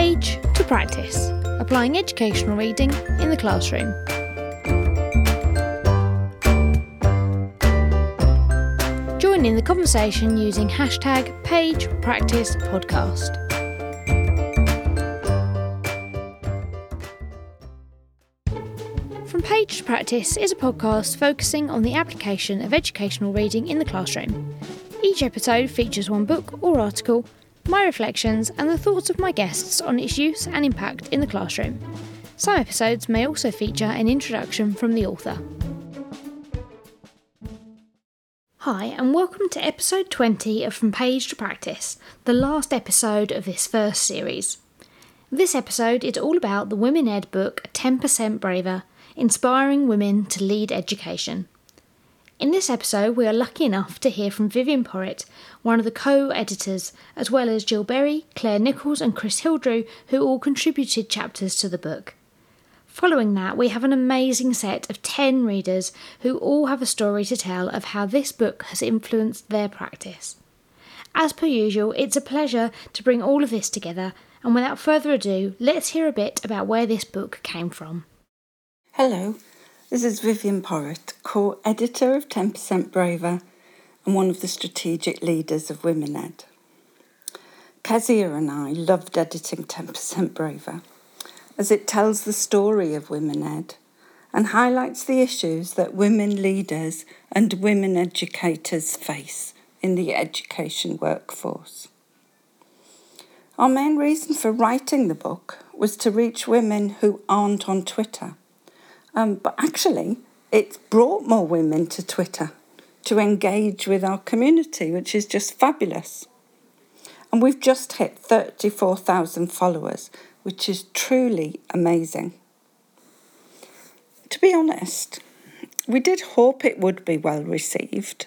page to practice, applying educational reading in the classroom. Join in the conversation using hashtag page practice podcast. From Page to Practice is a podcast focusing on the application of educational reading in the classroom. Each episode features one book or article, my reflections, and the thoughts of my guests on its use and impact in the classroom. Some episodes may also feature an introduction from the author. Hi, and welcome to episode 20 of From Page to Practice, the last episode of this first series. This episode is all about the Women Ed book 10% Braver Inspiring Women to Lead Education. In this episode, we are lucky enough to hear from Vivienne Porritt, one of the co editors, as well as Jill Berry, Claire Nichols, and Chris Hildrew, who all contributed chapters to the book. Following that, we have an amazing set of 10 readers who all have a story to tell of how this book has influenced their practice. As per usual, it's a pleasure to bring all of this together, and without further ado, let's hear a bit about where this book came from. Hello, this is Vivienne Porritt, co editor of 10% Braver and one of the strategic leaders of Women Ed. Keziah and I loved editing 10% Braver as it tells the story of Women Ed and highlights the issues that women leaders and women educators face in the education workforce. Our main reason for writing the book was to reach women who aren't on Twitter um, but actually, it's brought more women to Twitter to engage with our community, which is just fabulous. And we've just hit 34,000 followers, which is truly amazing. To be honest, we did hope it would be well received,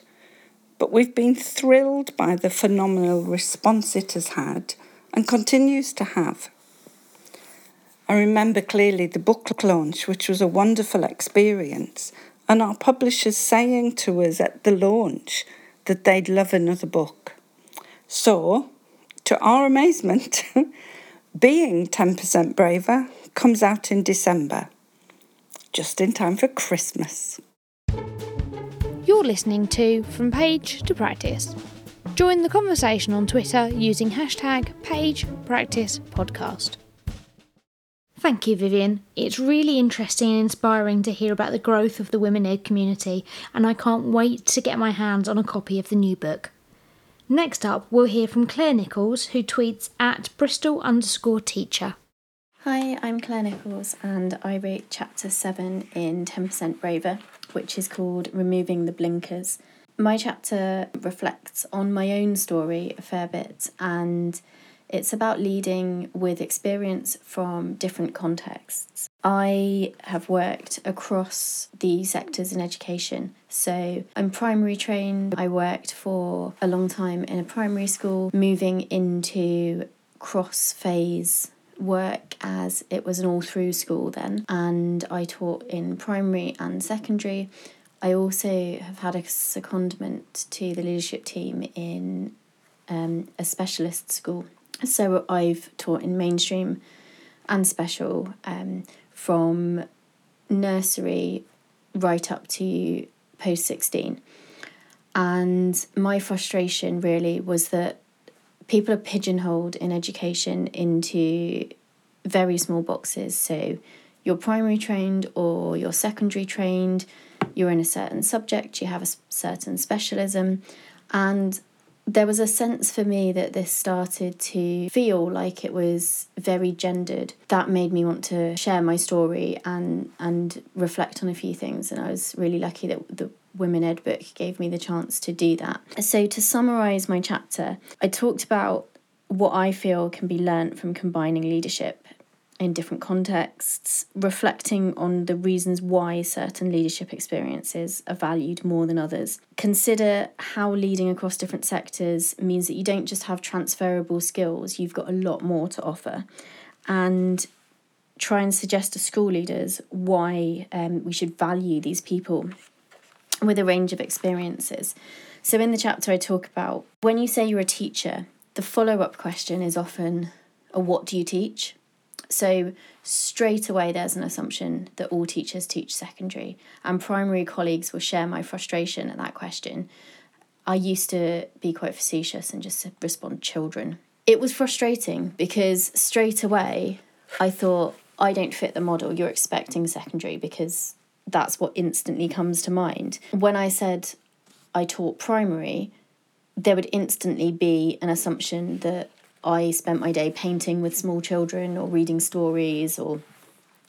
but we've been thrilled by the phenomenal response it has had and continues to have. I remember clearly the book launch, which was a wonderful experience, and our publishers saying to us at the launch that they'd love another book. So, to our amazement, Being 10% Braver comes out in December, just in time for Christmas. You're listening to From Page to Practice. Join the conversation on Twitter using hashtag PagePracticePodcast. Thank you, Vivienne. It's really interesting and inspiring to hear about the growth of the Women Ed community, and I can't wait to get my hands on a copy of the new book. Next up, we'll hear from Claire Nichols, who tweets at Bristol underscore teacher. Hi, I'm Claire Nichols, and I wrote chapter 7 in 10% Braver, which is called Removing the Blinkers. My chapter reflects on my own story a fair bit and it's about leading with experience from different contexts. I have worked across the sectors in education. So I'm primary trained. I worked for a long time in a primary school, moving into cross phase work as it was an all through school then. And I taught in primary and secondary. I also have had a secondment to the leadership team in um, a specialist school so I've taught in mainstream and special um, from nursery right up to post 16. And my frustration really was that people are pigeonholed in education into very small boxes. So you're primary trained or you're secondary trained, you're in a certain subject, you have a certain specialism. And there was a sense for me that this started to feel like it was very gendered. That made me want to share my story and and reflect on a few things. And I was really lucky that the Women Ed book gave me the chance to do that. So to summarize my chapter, I talked about what I feel can be learnt from combining leadership in different contexts, reflecting on the reasons why certain leadership experiences are valued more than others. Consider how leading across different sectors means that you don't just have transferable skills, you've got a lot more to offer. And try and suggest to school leaders why um, we should value these people with a range of experiences. So, in the chapter, I talk about when you say you're a teacher, the follow up question is often what do you teach? So, straight away, there's an assumption that all teachers teach secondary, and primary colleagues will share my frustration at that question. I used to be quite facetious and just respond children. It was frustrating because straight away I thought, I don't fit the model. You're expecting secondary because that's what instantly comes to mind. When I said I taught primary, there would instantly be an assumption that I spent my day painting with small children or reading stories or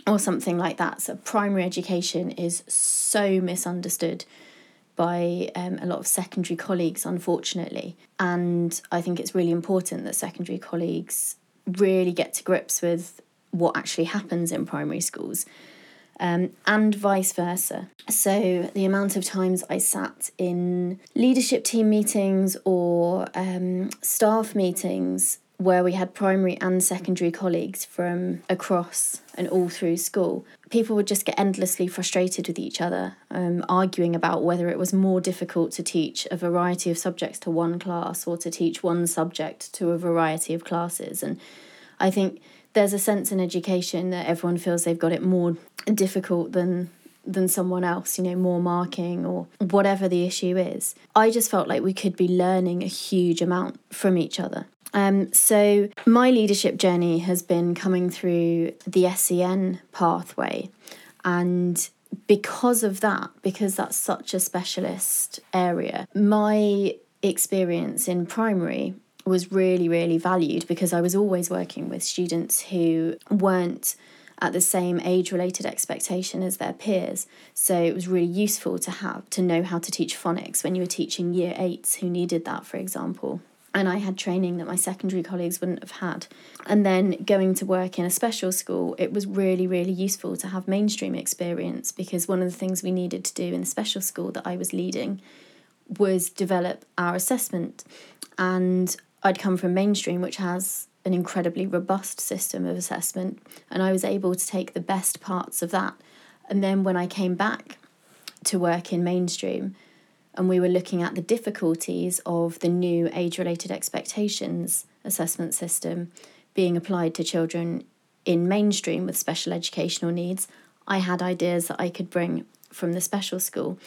or something like that. So primary education is so misunderstood by um, a lot of secondary colleagues, unfortunately. And I think it's really important that secondary colleagues really get to grips with what actually happens in primary schools. Um, and vice versa. So, the amount of times I sat in leadership team meetings or um, staff meetings where we had primary and secondary colleagues from across and all through school, people would just get endlessly frustrated with each other, um, arguing about whether it was more difficult to teach a variety of subjects to one class or to teach one subject to a variety of classes. And I think there's a sense in education that everyone feels they've got it more difficult than than someone else, you know, more marking or whatever the issue is. I just felt like we could be learning a huge amount from each other. Um, so, my leadership journey has been coming through the SEN pathway. And because of that, because that's such a specialist area, my experience in primary was really, really valued because I was always working with students who weren't at the same age related expectation as their peers. So it was really useful to have to know how to teach phonics when you were teaching year eights who needed that, for example and I had training that my secondary colleagues wouldn't have had. And then going to work in a special school, it was really, really useful to have mainstream experience because one of the things we needed to do in the special school that I was leading was develop our assessment. And I'd come from mainstream, which has an incredibly robust system of assessment, and I was able to take the best parts of that. And then when I came back to work in mainstream, and we were looking at the difficulties of the new age related expectations assessment system being applied to children in mainstream with special educational needs. I had ideas that I could bring from the special school,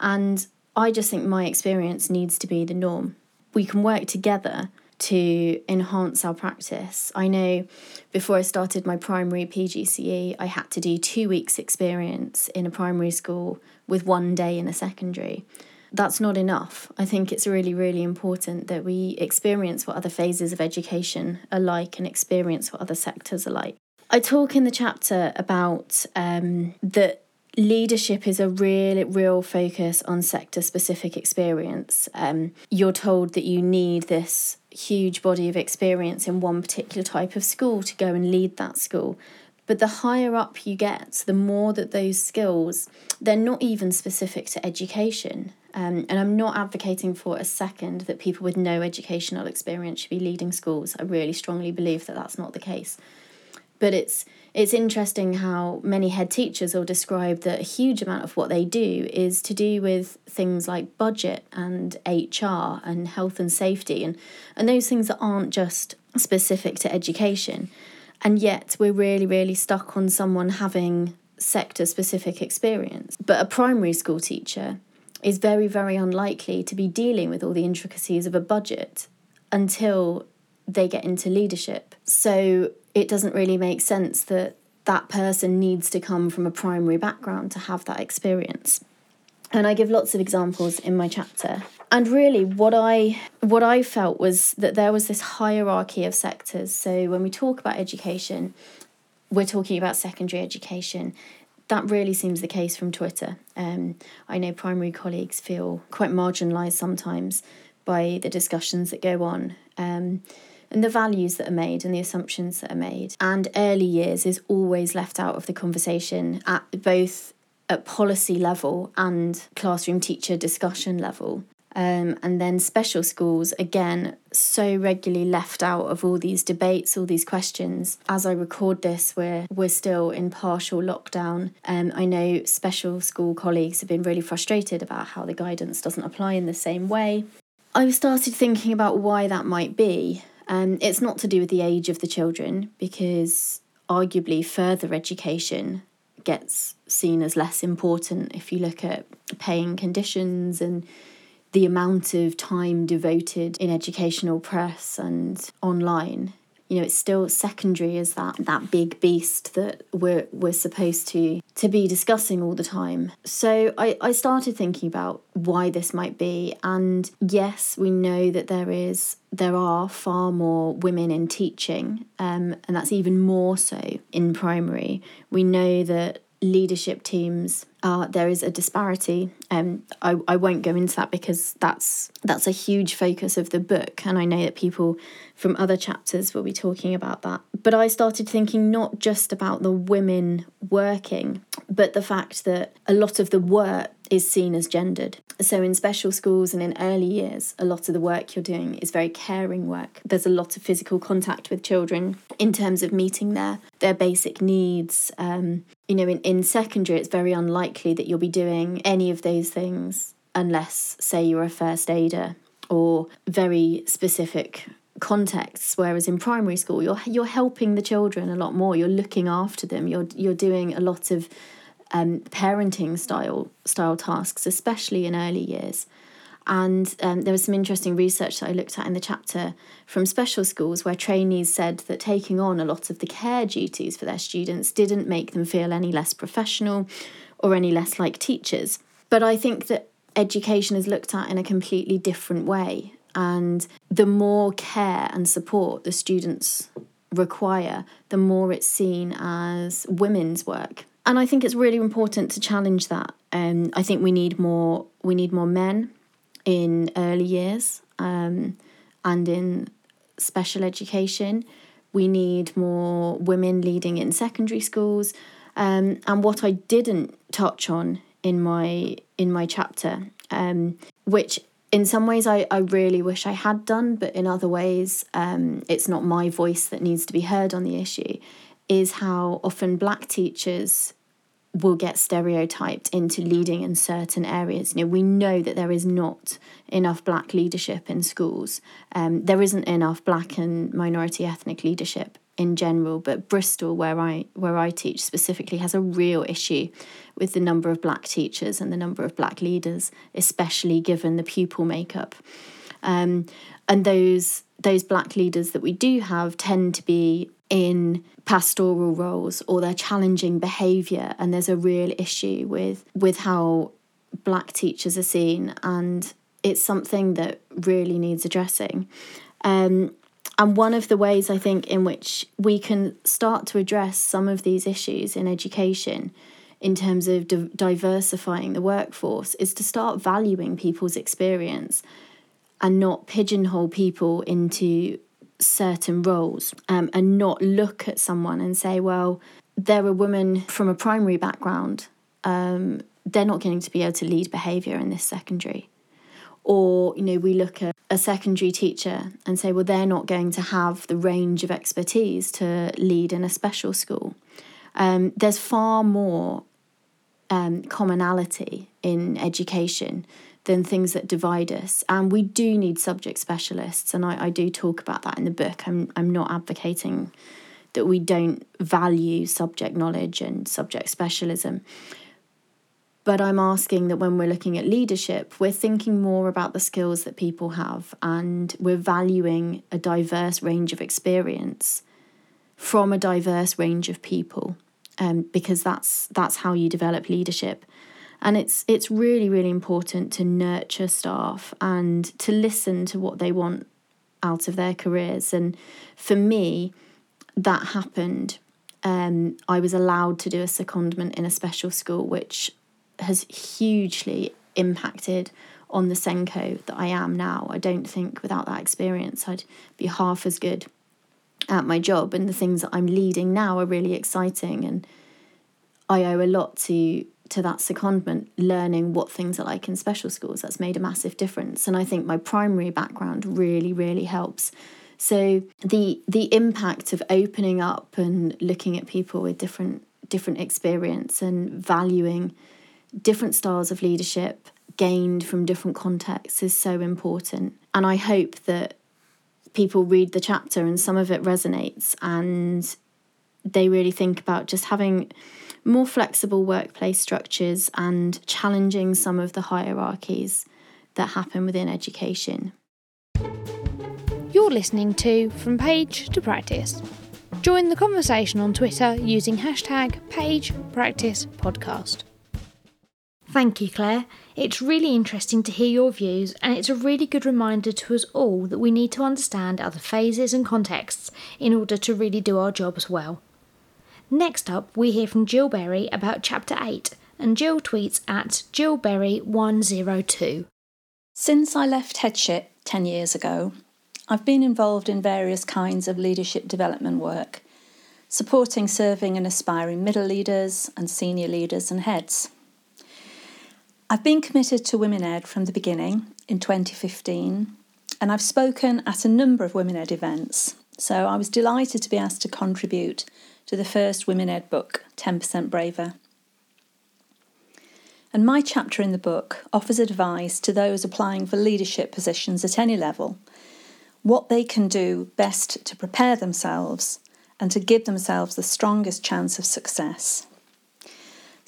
and I just think my experience needs to be the norm. We can work together to enhance our practice. I know before I started my primary PGCE, I had to do two weeks' experience in a primary school with one day in a secondary that's not enough. I think it's really, really important that we experience what other phases of education are like and experience what other sectors are like. I talk in the chapter about um, that leadership is a real, real focus on sector specific experience. Um, you're told that you need this huge body of experience in one particular type of school to go and lead that school. But the higher up you get, the more that those skills, they're not even specific to education. Um, and I'm not advocating for a second that people with no educational experience should be leading schools. I really strongly believe that that's not the case. But it's it's interesting how many head teachers will describe that a huge amount of what they do is to do with things like budget and HR and health and safety and, and those things that aren't just specific to education. And yet we're really, really stuck on someone having sector specific experience. But a primary school teacher is very, very unlikely to be dealing with all the intricacies of a budget until they get into leadership. So it doesn't really make sense that that person needs to come from a primary background to have that experience. And I give lots of examples in my chapter. And really what I what I felt was that there was this hierarchy of sectors. So when we talk about education, we're talking about secondary education that really seems the case from Twitter. Um, I know primary colleagues feel quite marginalised sometimes by the discussions that go on. Um, and the values that are made and the assumptions that are made. And early years is always left out of the conversation at both at policy level and classroom teacher discussion level. Um, and then special schools, again, so regularly left out of all these debates, all these questions. As I record this, we're, we're still in partial lockdown. Um, I know special school colleagues have been really frustrated about how the guidance doesn't apply in the same way. I've started thinking about why that might be. Um, it's not to do with the age of the children because arguably further education gets seen as less important if you look at paying conditions and the amount of time devoted in educational press and online you know it's still secondary as that that big beast that we're we're supposed to to be discussing all the time. So i i started thinking about why this might be and yes we know that there is there are far more women in teaching um, and that's even more so in primary. We know that leadership teams there is a disparity um, I, I won't go into that because that's that's a huge focus of the book and I know that people from other chapters will be talking about that but I started thinking not just about the women working but the fact that a lot of the work is seen as gendered. So, in special schools and in early years, a lot of the work you're doing is very caring work. There's a lot of physical contact with children in terms of meeting their, their basic needs. Um, you know, in, in secondary, it's very unlikely that you'll be doing any of those things unless, say, you're a first aider or very specific contexts. Whereas in primary school you're you're helping the children a lot more. You're looking after them. You're you're doing a lot of um, parenting style style tasks especially in early years. And um, there was some interesting research that I looked at in the chapter from special schools where trainees said that taking on a lot of the care duties for their students didn't make them feel any less professional or any less like teachers. But I think that education is looked at in a completely different way. And the more care and support the students require, the more it's seen as women's work. And I think it's really important to challenge that. Um, I think we need more we need more men in early years um, and in special education. We need more women leading in secondary schools. Um, and what I didn't touch on in my in my chapter, um, which in some ways I, I really wish I had done, but in other ways um, it's not my voice that needs to be heard on the issue, is how often black teachers will get stereotyped into leading in certain areas. You know, we know that there is not enough black leadership in schools. Um, there isn't enough black and minority ethnic leadership in general, but Bristol, where I where I teach specifically, has a real issue with the number of black teachers and the number of black leaders, especially given the pupil makeup. Um, and those those black leaders that we do have tend to be in pastoral roles or they're challenging behavior and there's a real issue with with how black teachers are seen and it's something that really needs addressing um, and one of the ways I think in which we can start to address some of these issues in education in terms of di- diversifying the workforce is to start valuing people's experience and not pigeonhole people into certain roles um, and not look at someone and say, well, they're a woman from a primary background. Um, they're not going to be able to lead behaviour in this secondary. Or, you know, we look at a secondary teacher and say, well, they're not going to have the range of expertise to lead in a special school. Um, there's far more um, commonality in education than things that divide us. And we do need subject specialists, and I, I do talk about that in the book. I'm I'm not advocating that we don't value subject knowledge and subject specialism. But I'm asking that when we're looking at leadership, we're thinking more about the skills that people have and we're valuing a diverse range of experience from a diverse range of people. Um, because that's that's how you develop leadership and it's it's really really important to nurture staff and to listen to what they want out of their careers and for me that happened um, I was allowed to do a secondment in a special school which has hugely impacted on the SENCO that I am now. I don't think without that experience I'd be half as good at my job and the things that I'm leading now are really exciting and I owe a lot to to that secondment, learning what things are like in special schools, that's made a massive difference. And I think my primary background really, really helps. So the the impact of opening up and looking at people with different different experience and valuing different styles of leadership gained from different contexts is so important. And I hope that people read the chapter and some of it resonates and they really think about just having more flexible workplace structures and challenging some of the hierarchies that happen within education. You're listening to From Page to Practice. Join the conversation on Twitter using hashtag PagePracticePodcast. Thank you, Claire. It's really interesting to hear your views, and it's a really good reminder to us all that we need to understand other phases and contexts in order to really do our jobs well. Next up, we hear from Jill Berry about Chapter 8, and Jill tweets at JillBerry102. Since I left Headship 10 years ago, I've been involved in various kinds of leadership development work, supporting serving and aspiring middle leaders and senior leaders and heads. I've been committed to Women Ed from the beginning in 2015, and I've spoken at a number of Women Ed events. So I was delighted to be asked to contribute to the first Women Ed book, 10% Braver. And my chapter in the book offers advice to those applying for leadership positions at any level what they can do best to prepare themselves and to give themselves the strongest chance of success.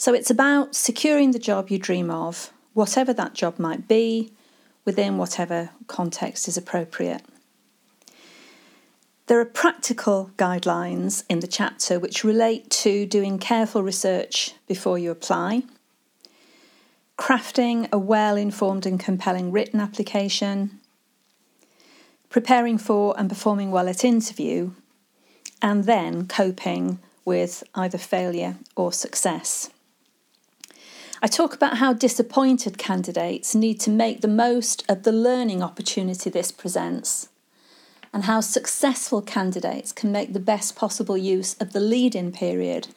So it's about securing the job you dream of, whatever that job might be, within whatever context is appropriate. There are practical guidelines in the chapter which relate to doing careful research before you apply, crafting a well informed and compelling written application, preparing for and performing well at interview, and then coping with either failure or success. I talk about how disappointed candidates need to make the most of the learning opportunity this presents, and how successful candidates can make the best possible use of the lead in period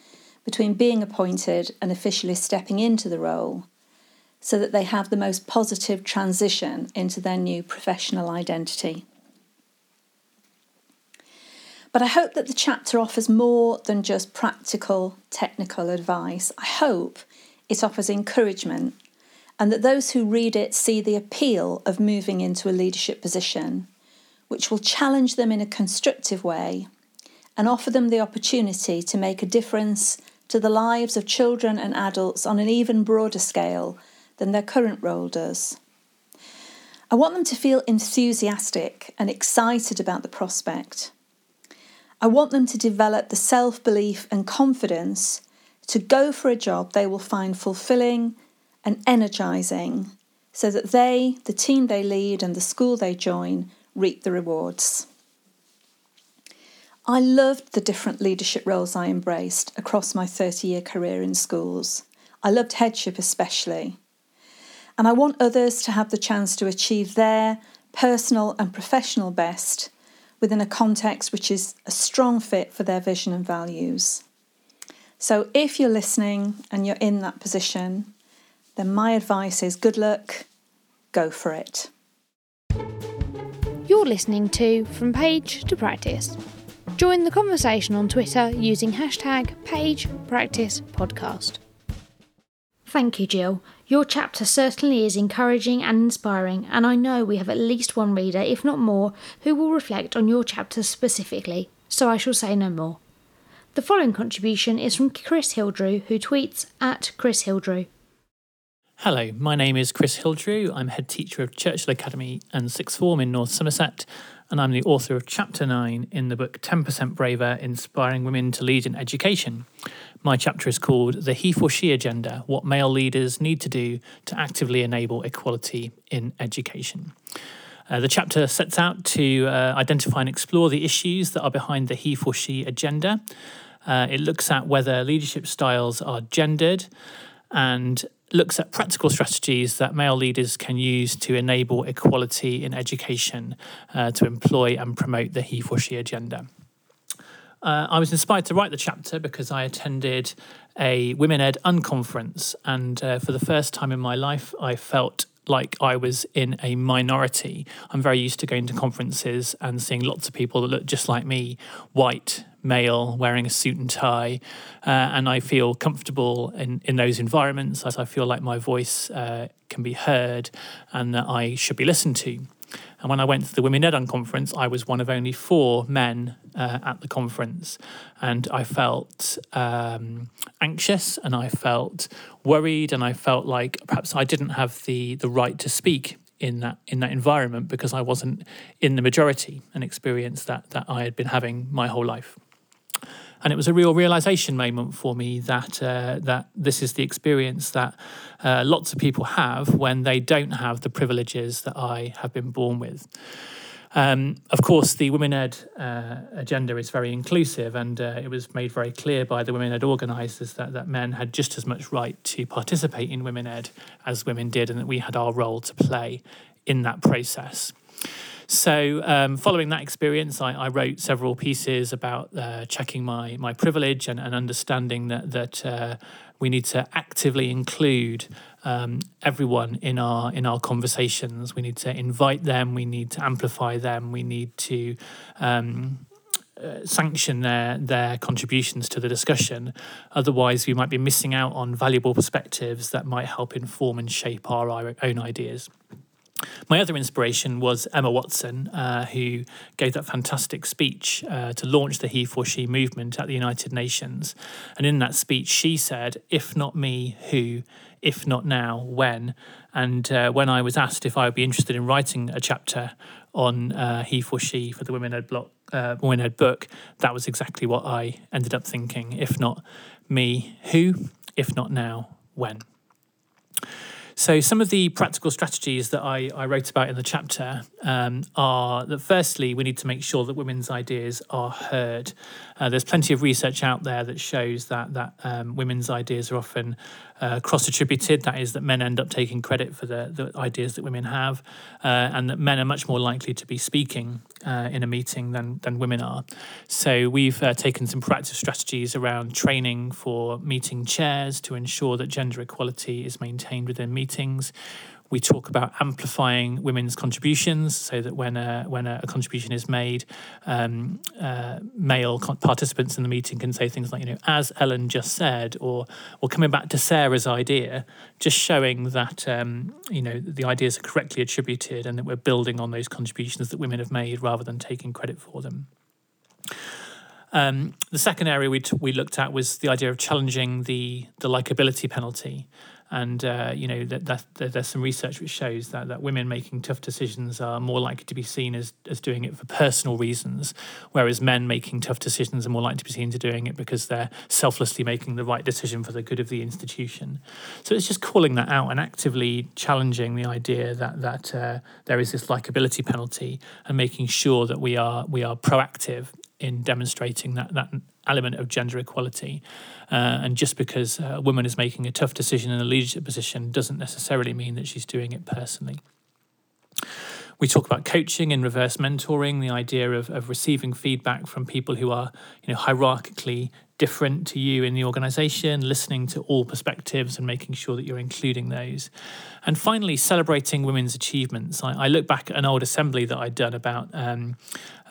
between being appointed and officially stepping into the role so that they have the most positive transition into their new professional identity. But I hope that the chapter offers more than just practical, technical advice. I hope it offers encouragement and that those who read it see the appeal of moving into a leadership position, which will challenge them in a constructive way and offer them the opportunity to make a difference to the lives of children and adults on an even broader scale than their current role does. I want them to feel enthusiastic and excited about the prospect I want them to develop the self belief and confidence to go for a job they will find fulfilling and energizing so that they, the team they lead, and the school they join reap the rewards. I loved the different leadership roles I embraced across my 30 year career in schools. I loved headship especially. And I want others to have the chance to achieve their personal and professional best within a context which is a strong fit for their vision and values. So, if you're listening and you're in that position, then my advice is good luck, go for it. You're listening to From Page to Practice. Join the conversation on Twitter using hashtag PagePracticePodcast. Thank you, Jill. Your chapter certainly is encouraging and inspiring, and I know we have at least one reader, if not more, who will reflect on your chapter specifically, so I shall say no more. The following contribution is from Chris Hildrew, who tweets at Chris Hildrew. Hello, my name is Chris Hildrew. I'm head teacher of Churchill Academy and Sixth Form in North Somerset, and I'm the author of Chapter 9 in the book 10% Braver Inspiring Women to Lead in Education. My chapter is called The He for She Agenda What Male Leaders Need to Do to Actively Enable Equality in Education. Uh, the chapter sets out to uh, identify and explore the issues that are behind the he for she agenda. Uh, it looks at whether leadership styles are gendered and looks at practical strategies that male leaders can use to enable equality in education uh, to employ and promote the he for she agenda. Uh, I was inspired to write the chapter because I attended a Women Ed unconference, and uh, for the first time in my life, I felt like I was in a minority. I'm very used to going to conferences and seeing lots of people that look just like me, white, male, wearing a suit and tie, uh, and I feel comfortable in, in those environments as I feel like my voice uh, can be heard and that I should be listened to. And when I went to the Women Ed conference, I was one of only four men uh, at the conference. And I felt um, anxious and I felt worried and I felt like perhaps I didn't have the, the right to speak in that in that environment because I wasn't in the majority and experience that that I had been having my whole life. And it was a real realization moment for me that uh, that this is the experience that uh, lots of people have when they don't have the privileges that I have been born with. Um, of course, the Women Ed uh, agenda is very inclusive, and uh, it was made very clear by the Women Ed organisers that, that men had just as much right to participate in Women Ed as women did, and that we had our role to play in that process. So, um, following that experience, I, I, wrote several pieces about uh, checking my my privilege and, and understanding that that uh, we need to actively include um, everyone in our in our conversations. We need to invite them. We need to amplify them. We need to um, uh, sanction their their contributions to the discussion. Otherwise, we might be missing out on valuable perspectives that might help inform and shape our, our own ideas. My other inspiration was Emma Watson, uh, who gave that fantastic speech uh, to launch the He for She movement at the United Nations. And in that speech, she said, If not me, who? If not now, when? And uh, when I was asked if I would be interested in writing a chapter on uh, He for She for the Women Ed, block, uh, Women Ed book, that was exactly what I ended up thinking. If not me, who? If not now, when? So, some of the practical strategies that I, I wrote about in the chapter um, are that firstly, we need to make sure that women's ideas are heard. Uh, there's plenty of research out there that shows that that um, women's ideas are often uh, cross attributed. That is, that men end up taking credit for the, the ideas that women have, uh, and that men are much more likely to be speaking uh, in a meeting than, than women are. So, we've uh, taken some proactive strategies around training for meeting chairs to ensure that gender equality is maintained within meetings. We talk about amplifying women's contributions so that when a, when a, contribution is made, um, uh, male participants in the meeting can say things like, you know, as Ellen just said, or or coming back to Sarah's idea, just showing that um, you know the ideas are correctly attributed and that we're building on those contributions that women have made rather than taking credit for them. Um, the second area we, t- we looked at was the idea of challenging the the likability penalty and uh, you know that, that, that, there's some research which shows that, that women making tough decisions are more likely to be seen as, as doing it for personal reasons whereas men making tough decisions are more likely to be seen to doing it because they're selflessly making the right decision for the good of the institution. So it's just calling that out and actively challenging the idea that that uh, there is this likability penalty and making sure that we are we are proactive in demonstrating that that element of gender equality. Uh, and just because a woman is making a tough decision in a leadership position doesn't necessarily mean that she's doing it personally. We talk about coaching and reverse mentoring, the idea of, of receiving feedback from people who are, you know, hierarchically different to you in the organization, listening to all perspectives and making sure that you're including those. And finally, celebrating women's achievements. I, I look back at an old assembly that I'd done about um,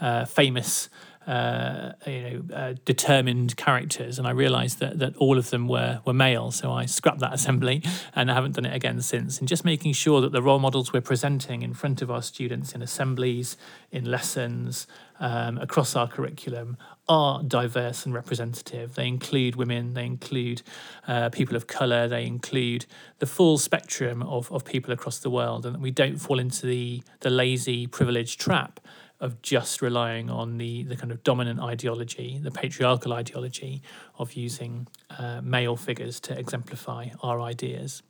uh, famous uh, you know, uh, determined characters, and I realised that that all of them were were male. So I scrapped that assembly, and I haven't done it again since. And just making sure that the role models we're presenting in front of our students in assemblies, in lessons, um, across our curriculum are diverse and representative. They include women, they include uh, people of colour, they include the full spectrum of, of people across the world, and that we don't fall into the, the lazy privilege trap of just relying on the, the kind of dominant ideology, the patriarchal ideology of using uh, male figures to exemplify our ideas.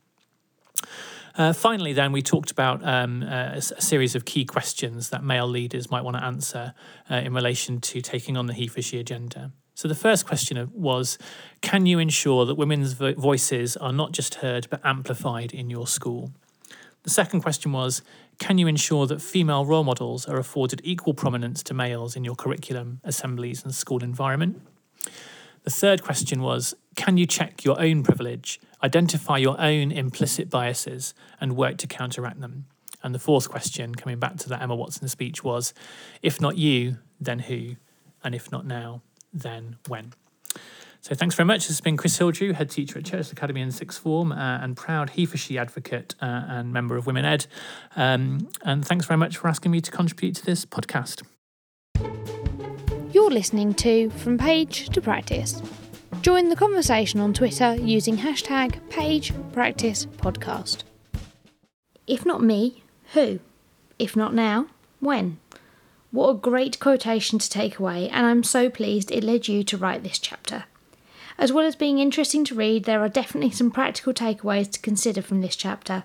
Uh, finally, then, we talked about um, a, a, series of key questions that male leaders might want to answer uh, in relation to taking on the he for she agenda. So, the first question was Can you ensure that women's vo- voices are not just heard but amplified in your school? The second question was Can you ensure that female role models are afforded equal prominence to males in your curriculum, assemblies, and school environment? The third question was Can you check your own privilege, identify your own implicit biases, and work to counteract them? And the fourth question, coming back to that Emma Watson speech, was If not you, then who? And if not now, then when? So thanks very much. This has been Chris Hildrew, head teacher at Church Academy in sixth form uh, and proud he for she advocate uh, and member of Women Ed. Um, and thanks very much for asking me to contribute to this podcast. You're listening to From Page to Practice. Join the conversation on Twitter using hashtag PagePracticePodcast. If not me, who? If not now, when? What a great quotation to take away, and I'm so pleased it led you to write this chapter. As well as being interesting to read, there are definitely some practical takeaways to consider from this chapter.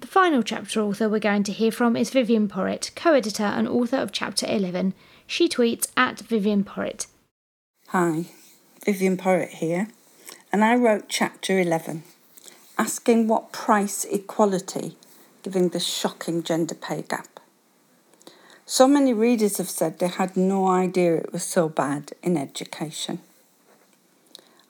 The final chapter author we're going to hear from is Vivienne Porritt, co editor and author of chapter 11. She tweets at Vivienne Porritt. Hi, Vivienne Porritt here, and I wrote chapter 11, asking what price equality giving the shocking gender pay gap. So many readers have said they had no idea it was so bad in education.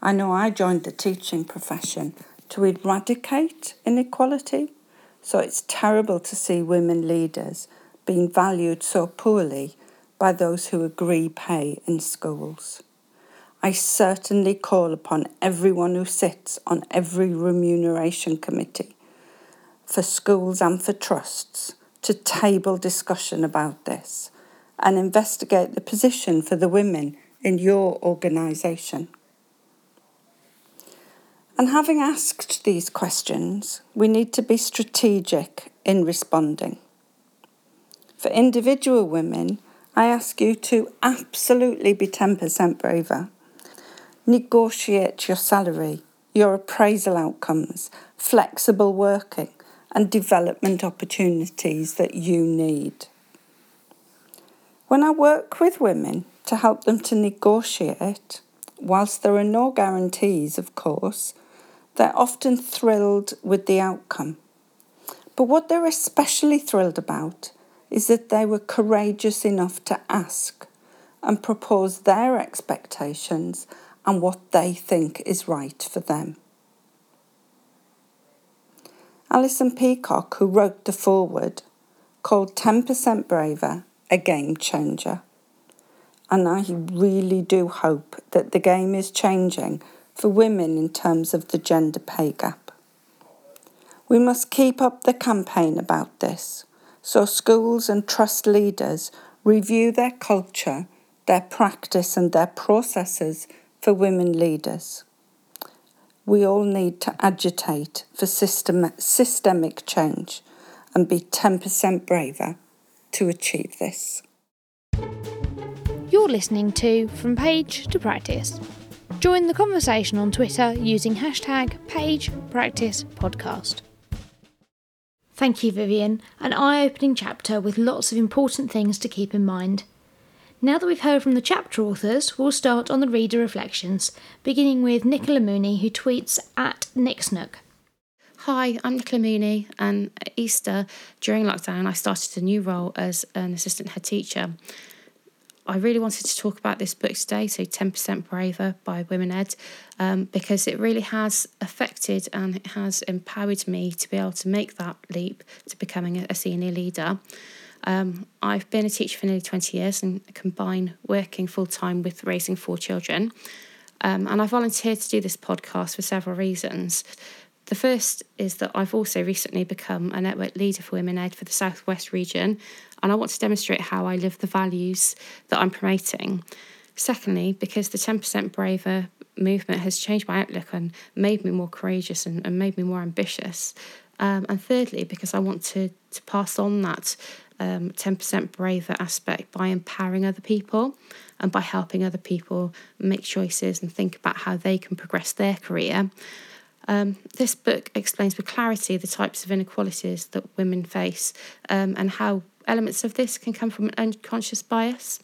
I know I joined the teaching profession to eradicate inequality, so it's terrible to see women leaders being valued so poorly by those who agree pay in schools. I certainly call upon everyone who sits on every remuneration committee for schools and for trusts to table discussion about this and investigate the position for the women in your organisation. And having asked these questions, we need to be strategic in responding. For individual women, I ask you to absolutely be 10% braver negotiate your salary, your appraisal outcomes, flexible working, and development opportunities that you need. When I work with women to help them to negotiate, whilst there are no guarantees, of course, they're often thrilled with the outcome. But what they're especially thrilled about is that they were courageous enough to ask and propose their expectations and what they think is right for them. Alison Peacock, who wrote the foreword, called 10% Braver a game changer. And I really do hope that the game is changing for women in terms of the gender pay gap. We must keep up the campaign about this so schools and trust leaders review their culture, their practice, and their processes for women leaders. We all need to agitate for system, systemic change and be 10% braver to achieve this. You're listening to From Page to Practice. Join the conversation on Twitter using hashtag PagePracticePodcast. Thank you, Vivienne. An eye opening chapter with lots of important things to keep in mind. Now that we've heard from the chapter authors, we'll start on the reader reflections, beginning with Nicola Mooney, who tweets at Nick Snook. Hi, I'm Nicola Mooney, and at Easter, during lockdown, I started a new role as an assistant head teacher. I really wanted to talk about this book today, so 10% Braver by Women Ed, um, because it really has affected and it has empowered me to be able to make that leap to becoming a senior leader. Um, I've been a teacher for nearly 20 years and combine working full time with raising four children. Um, and I volunteered to do this podcast for several reasons. The first is that I've also recently become a network leader for Women Ed for the Southwest region, and I want to demonstrate how I live the values that I'm promoting. Secondly, because the 10% Braver movement has changed my outlook and made me more courageous and, and made me more ambitious. Um, and thirdly, because I want to, to pass on that um, 10% braver aspect by empowering other people and by helping other people make choices and think about how they can progress their career. Um, this book explains with clarity the types of inequalities that women face um, and how elements of this can come from an unconscious bias.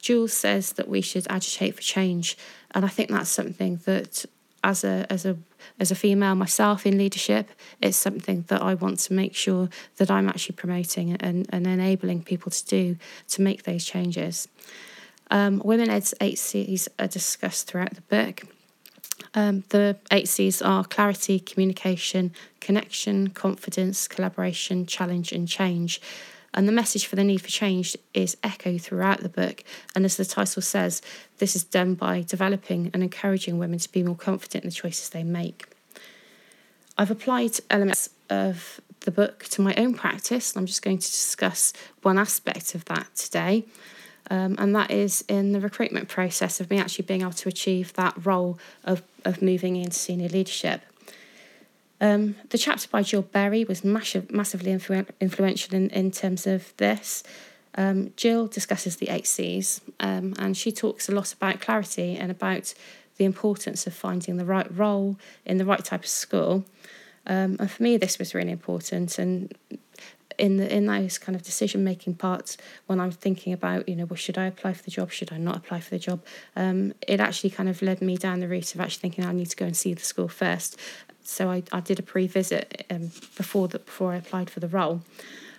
Jules says that we should agitate for change, and I think that's something that as a as a as a female myself in leadership, it's something that I want to make sure that I'm actually promoting and, and enabling people to do to make those changes. Um, Women Ed's eight C's are discussed throughout the book. Um, the eight C's are clarity, communication, connection, confidence, collaboration, challenge, and change. And the message for the need for change is echoed throughout the book. And as the title says, this is done by developing and encouraging women to be more confident in the choices they make. I've applied elements of the book to my own practice. and I'm just going to discuss one aspect of that today. Um, and that is in the recruitment process of me actually being able to achieve that role of, of moving into senior leadership. Um, the chapter by Jill Berry was massive, massively influ- influential in, in terms of this. Um, Jill discusses the eight C's um, and she talks a lot about clarity and about the importance of finding the right role in the right type of school. Um, and for me, this was really important. And in the in those kind of decision making parts, when I'm thinking about, you know, well, should I apply for the job? Should I not apply for the job? Um, it actually kind of led me down the route of actually thinking I need to go and see the school first. So I, I did a pre visit um, before that before I applied for the role.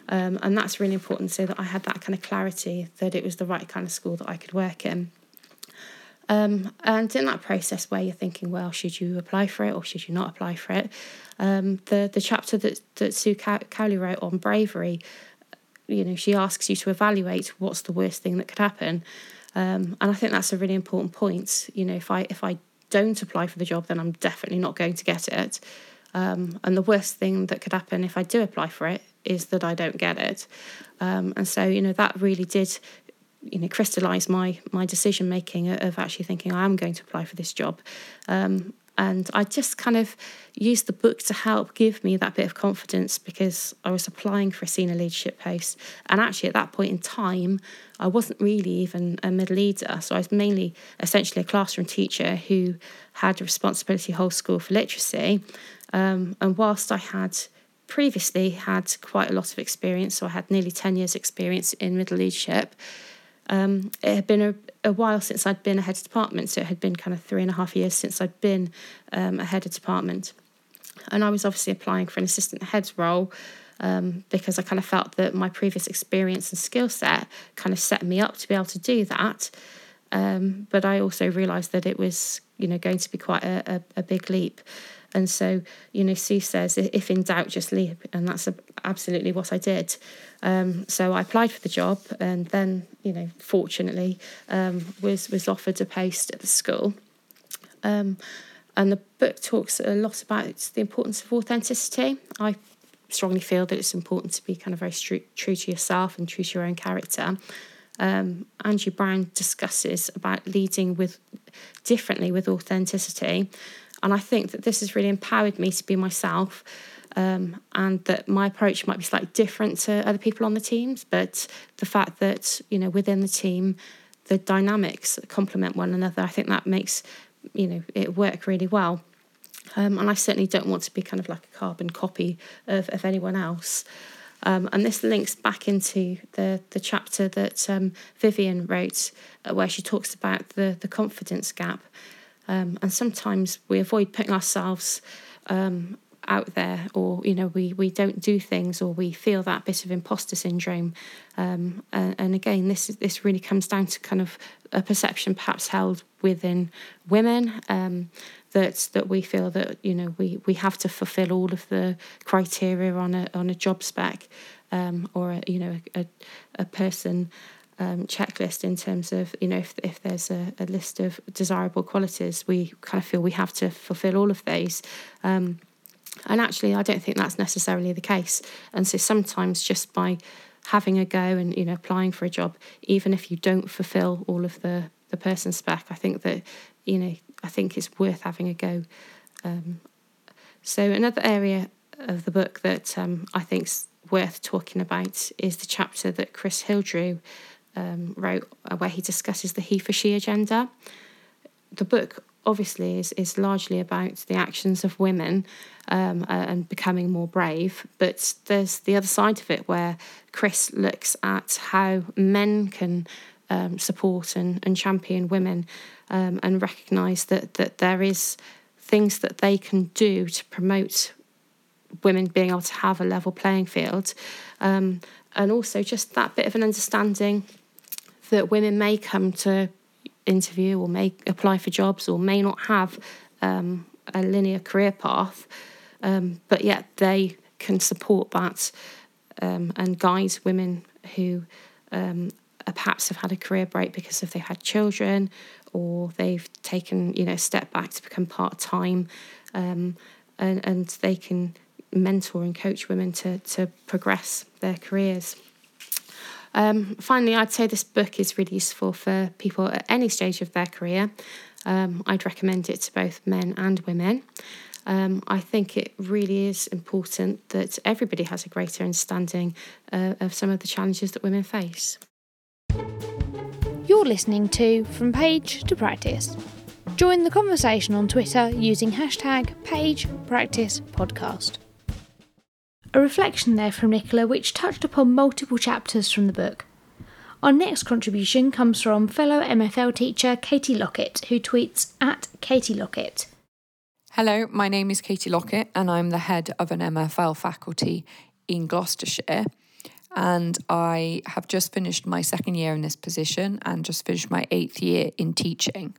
Um, and that's really important so that I had that kind of clarity that it was the right kind of school that I could work in. Um, and in that process where you're thinking, well, should you apply for it or should you not apply for it? Um, the the chapter that that Sue Cowley wrote on bravery, you know, she asks you to evaluate what's the worst thing that could happen, um, and I think that's a really important point. You know, if I if I don't apply for the job, then I'm definitely not going to get it. Um, and the worst thing that could happen if I do apply for it is that I don't get it. Um, and so, you know, that really did you know crystallize my my decision making of actually thinking I am going to apply for this job. Um, and I just kind of used the book to help give me that bit of confidence because I was applying for a senior leadership post. And actually, at that point in time, I wasn't really even a middle leader. So I was mainly essentially a classroom teacher who had a responsibility whole school for literacy. Um, and whilst I had previously had quite a lot of experience, so I had nearly 10 years' experience in middle leadership, um, it had been a, a while since I'd been a head of department, so it had been kind of three and a half years since I'd been um, a head of department. And I was obviously applying for an assistant head's role um, because I kind of felt that my previous experience and skill set kind of set me up to be able to do that. Um, but I also realised that it was, you know, going to be quite a, a, a big leap. And so, you know, Sue says, if in doubt, just leap. And that's absolutely what I did. Um, so I applied for the job and then, you know, fortunately, um, was, was offered a post at the school. Um, and the book talks a lot about the importance of authenticity. I strongly feel that it's important to be kind of very true, true to yourself and true to your own character. Um, Angie Browne discusses about leading with differently with authenticity and I think that this has really empowered me to be myself. Um, and that my approach might be slightly different to other people on the teams, but the fact that you know within the team, the dynamics complement one another, I think that makes you know it work really well. Um, and I certainly don't want to be kind of like a carbon copy of, of anyone else. Um, and this links back into the, the chapter that um, Vivienne wrote, uh, where she talks about the, the confidence gap. Um, and sometimes we avoid putting ourselves um, out there, or you know, we we don't do things, or we feel that bit of imposter syndrome. Um, and, and, again, this this really comes down to kind of a perception, perhaps held within women, um, that that we feel that you know we we have to fulfil all of the criteria on a on a job spec, um, or a, you know a, a person um, checklist in terms of you know if, if there's a, a, list of desirable qualities we kind of feel we have to fulfill all of those um, and actually I don't think that's necessarily the case. And so sometimes just by having a go and you know applying for a job even if you don't fulfill all of the the person spec I think that you know I think it's worth having a go. Um, so another area of the book that um, I think's worth talking about is the chapter that Chris Hildrew um, wrote uh, where he discusses the he for she agenda. The book obviously is, is largely about the actions of women um, and becoming more brave, but there's the other side of it where Chris looks at how men can um, support and, and champion women um, and recognise that, that there is things that they can do to promote women being able to have a level playing field. Um, and also just that bit of an understanding that women may come to interview or may apply for jobs or may not have um, a linear career path, um, but yet they can support that um, and guide women who um, perhaps have had a career break because if they've had children or they've taken you know a step back to become part time, um, and and they can mentor and coach women to to progress their careers. Um, finally, I'd say this book is really useful for people at any stage of their career. Um, I'd recommend it to both men and women. Um, I think it really is important that everybody has a greater understanding uh, of some of the challenges that women face. You're listening to From Page to Practice. Join the conversation on Twitter using hashtag PagePracticePodcast. A reflection there from Nicola which touched upon multiple chapters from the book. Our next contribution comes from fellow MFL teacher Katie Lockett, who tweets at Katie Lockett. Hello, my name is Katie Lockett, and I'm the head of an MFL faculty in Gloucestershire. And I have just finished my second year in this position and just finished my eighth year in teaching.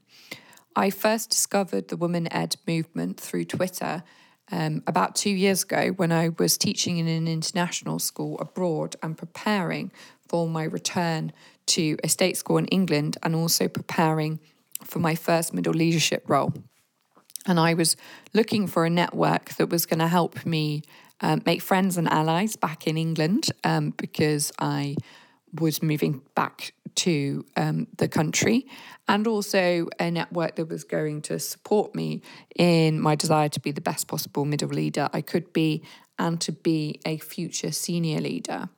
I first discovered the Women Ed movement through Twitter um, about two years ago when I was teaching in an international school abroad and preparing for my return to a state school in England and also preparing for my first middle leadership role. And I was looking for a network that was going to help me um, make friends and allies back in England um, because I was moving back to um, the country and also a network that was going to support me in my desire to be the best possible middle leader I could be and to be a future senior leader.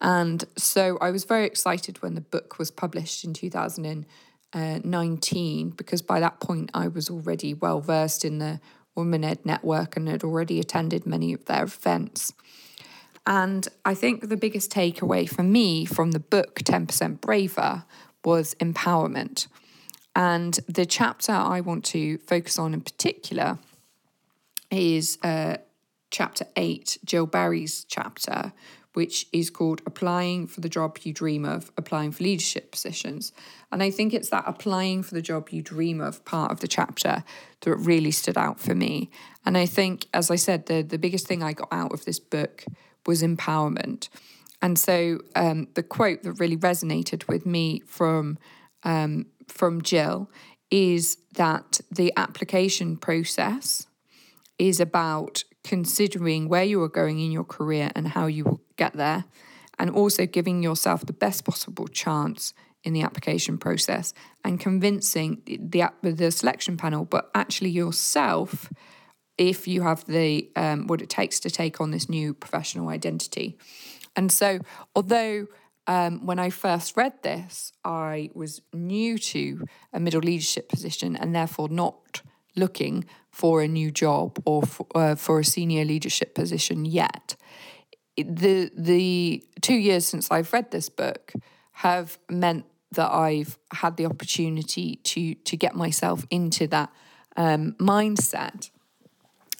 And so I was very excited when the book was published in 2000 uh, 19 because by that point I was already well versed in the Women Ed network and had already attended many of their events. And I think the biggest takeaway for me from the book 10% Braver was empowerment. And the chapter I want to focus on in particular is uh, chapter 8, Jill Berry's chapter, which is called Applying for the Job You Dream of, Applying for Leadership Positions. And I think it's that applying for the job you dream of part of the chapter that really stood out for me. And I think, as I said, the, the biggest thing I got out of this book was empowerment. And so um, the quote that really resonated with me from um, from Jill is that the application process is about considering where you are going in your career and how you will get there, and also giving yourself the best possible chance in the application process and convincing the the selection panel, but actually yourself, if you have the um, what it takes to take on this new professional identity. And so, although um, when I first read this, I was new to a middle leadership position and therefore not looking for a new job or for, uh, for a senior leadership position yet. The the two years since I've read this book have meant that I've had the opportunity to to get myself into that um, mindset,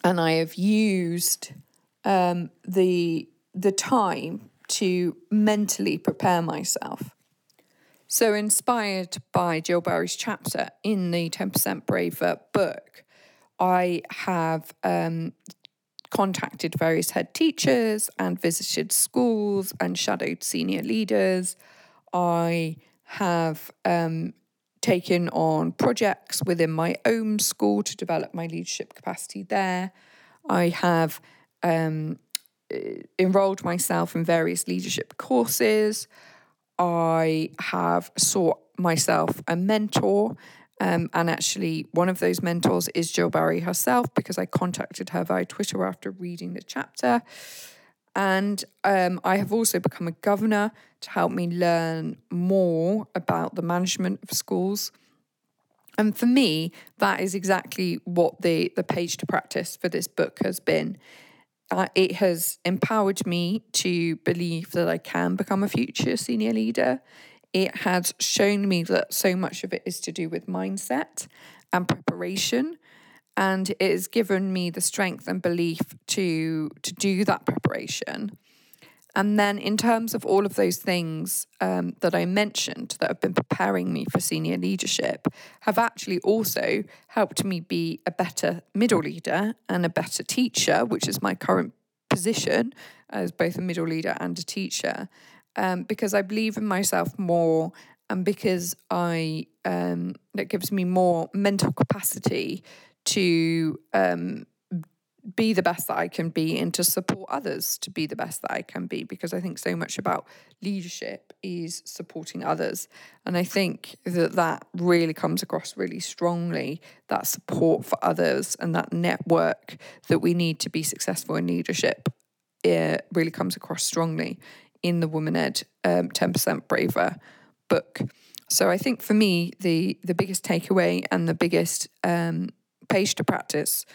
and I have used um, the the time to mentally prepare myself. So, inspired by Jill Berry's chapter in the 10% Braver book, I have um, contacted various head teachers and visited schools and shadowed senior leaders. I have um, taken on projects within my own school to develop my leadership capacity there. I have um, enrolled myself in various leadership courses. I have sought myself a mentor. Um, and actually, one of those mentors is Jill Berry herself because I contacted her via Twitter after reading the chapter. And um, I have also become a governor to help me learn more about the management of schools. And for me, that is exactly what the, the page to practice for this book has been. Uh, it has empowered me to believe that I can become a future senior leader. It has shown me that so much of it is to do with mindset and preparation and it has given me the strength and belief to to do that preparation. And then in terms of all of those things um, that i mentioned that have been preparing me for senior leadership have actually also helped me be a better middle leader and a better teacher which is my current position as both a middle leader and a teacher. Um, because I believe in myself more and because I um, that gives me more mental capacity to um, be the best that I can be and to support others to be the best that I can be because I think so much about leadership is supporting others and I think that that really comes across really strongly that support for others and that network that we need to be successful in leadership it really comes across strongly in the Woman Ed um, 10% Braver book. So I think for me, the the biggest takeaway and the biggest um, page to practice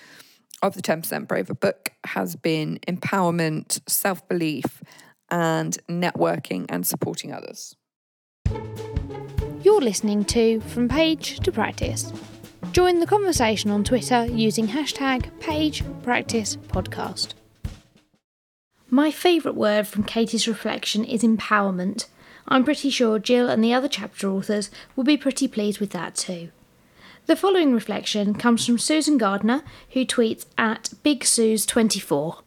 of the 10% Braver book has been empowerment, self belief, and networking and supporting others. You're listening to From Page to Practice. Join the conversation on Twitter using hashtag PagePracticePodcast. My favourite word from Katie's reflection is empowerment. I'm pretty sure Jill and the other chapter authors will be pretty pleased with that too. The following reflection comes from Susan Gardner, who tweets at BigSuze24.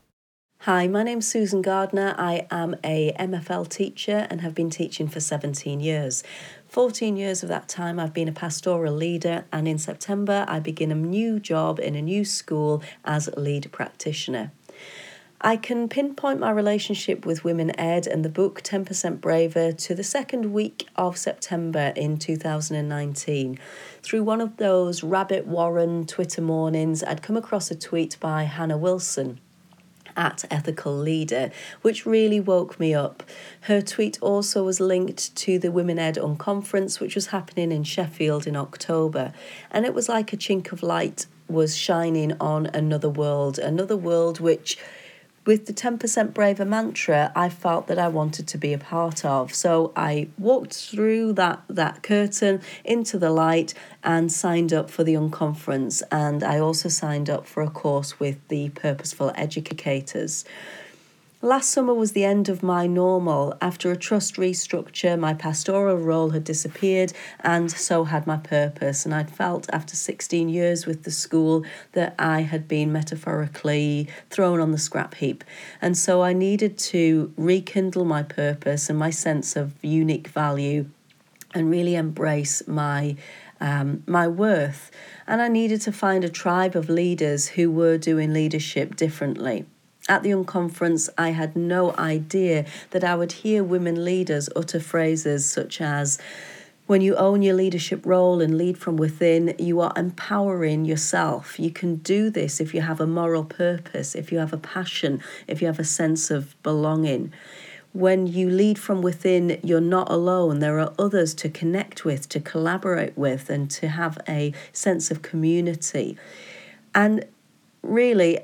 Hi, my name's Susan Gardner. I am a MFL teacher and have been teaching for 17 years. 14 years of that time I've been a pastoral leader and in September I begin a new job in a new school as lead practitioner. I can pinpoint my relationship with Women Ed and the book 10% Braver to the second week of September in 2019. Through one of those rabbit warren Twitter mornings, I'd come across a tweet by Hannah Wilson at Ethical Leader, which really woke me up. Her tweet also was linked to the Women Ed Unconference, which was happening in Sheffield in October, and it was like a chink of light was shining on another world, another world which with the 10% braver mantra i felt that i wanted to be a part of. So i walked through that that curtain into the light and signed up for the unconference. And i also signed up for a course with the purposeful educators Last summer was the end of my normal. After a trust restructure, my pastoral role had disappeared, and so had my purpose. And I'd felt after 16 years with the school that I had been metaphorically thrown on the scrap heap. And so I needed to rekindle my purpose and my sense of unique value and really embrace my. Um, my worth, and I needed to find a tribe of leaders who were doing leadership differently. At the unconference, I had no idea that I would hear women leaders utter phrases such as, when you own your leadership role and lead from within, you are empowering yourself. You can do this if you have a moral purpose, if you have a passion, if you have a sense of belonging. When you lead from within, you're not alone. There are others to connect with, to collaborate with, and to have a sense of community. And really,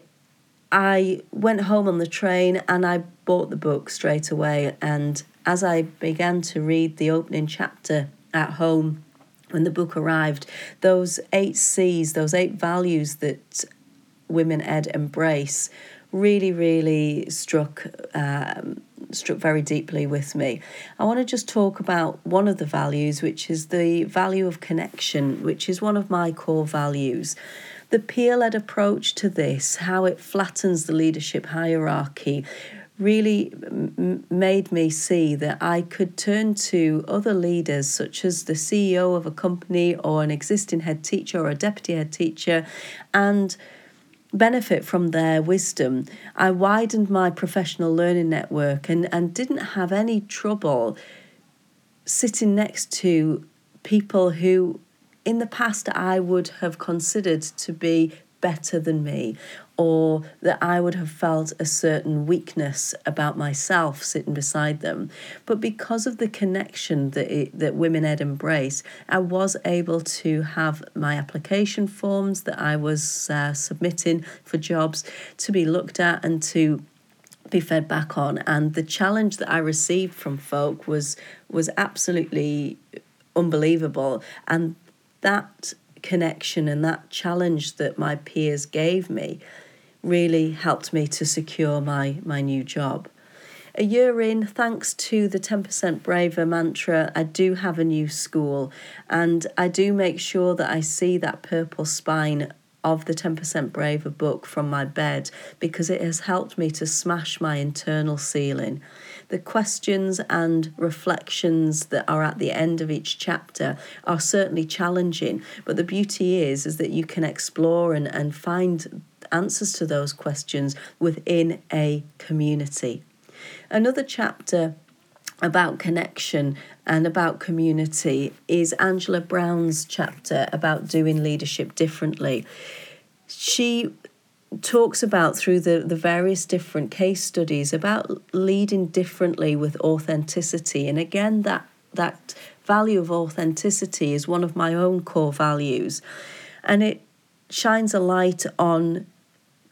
I went home on the train and I bought the book straight away. And as I began to read the opening chapter at home, when the book arrived, those eight C's, those eight values that Women Ed embrace, really, really struck um, struck very deeply with me. I want to just talk about one of the values, which is the value of connection, which is one of my core values. The peer led approach to this, how it flattens the leadership hierarchy, really m- made me see that I could turn to other leaders, such as the CEO of a company or an existing head teacher or a deputy head teacher, and benefit from their wisdom. I widened my professional learning network and, and didn't have any trouble sitting next to people who in the past I would have considered to be better than me or that I would have felt a certain weakness about myself sitting beside them. But because of the connection that, it, that Women Ed embrace, I was able to have my application forms that I was uh, submitting for jobs to be looked at and to be fed back on and the challenge that I received from folk was was absolutely unbelievable and that connection and that challenge that my peers gave me really helped me to secure my, my new job. A year in, thanks to the 10% Braver mantra, I do have a new school and I do make sure that I see that purple spine of the 10% Braver book from my bed because it has helped me to smash my internal ceiling. The questions and reflections that are at the end of each chapter are certainly challenging, but the beauty is is that you can explore and, and find answers to those questions within a community. Another chapter about connection and about community is Angela Browne's chapter about doing leadership differently. She talks about through the, the various different case studies about leading differently with authenticity. And again, that that value of authenticity is one of my own core values. And it shines a light on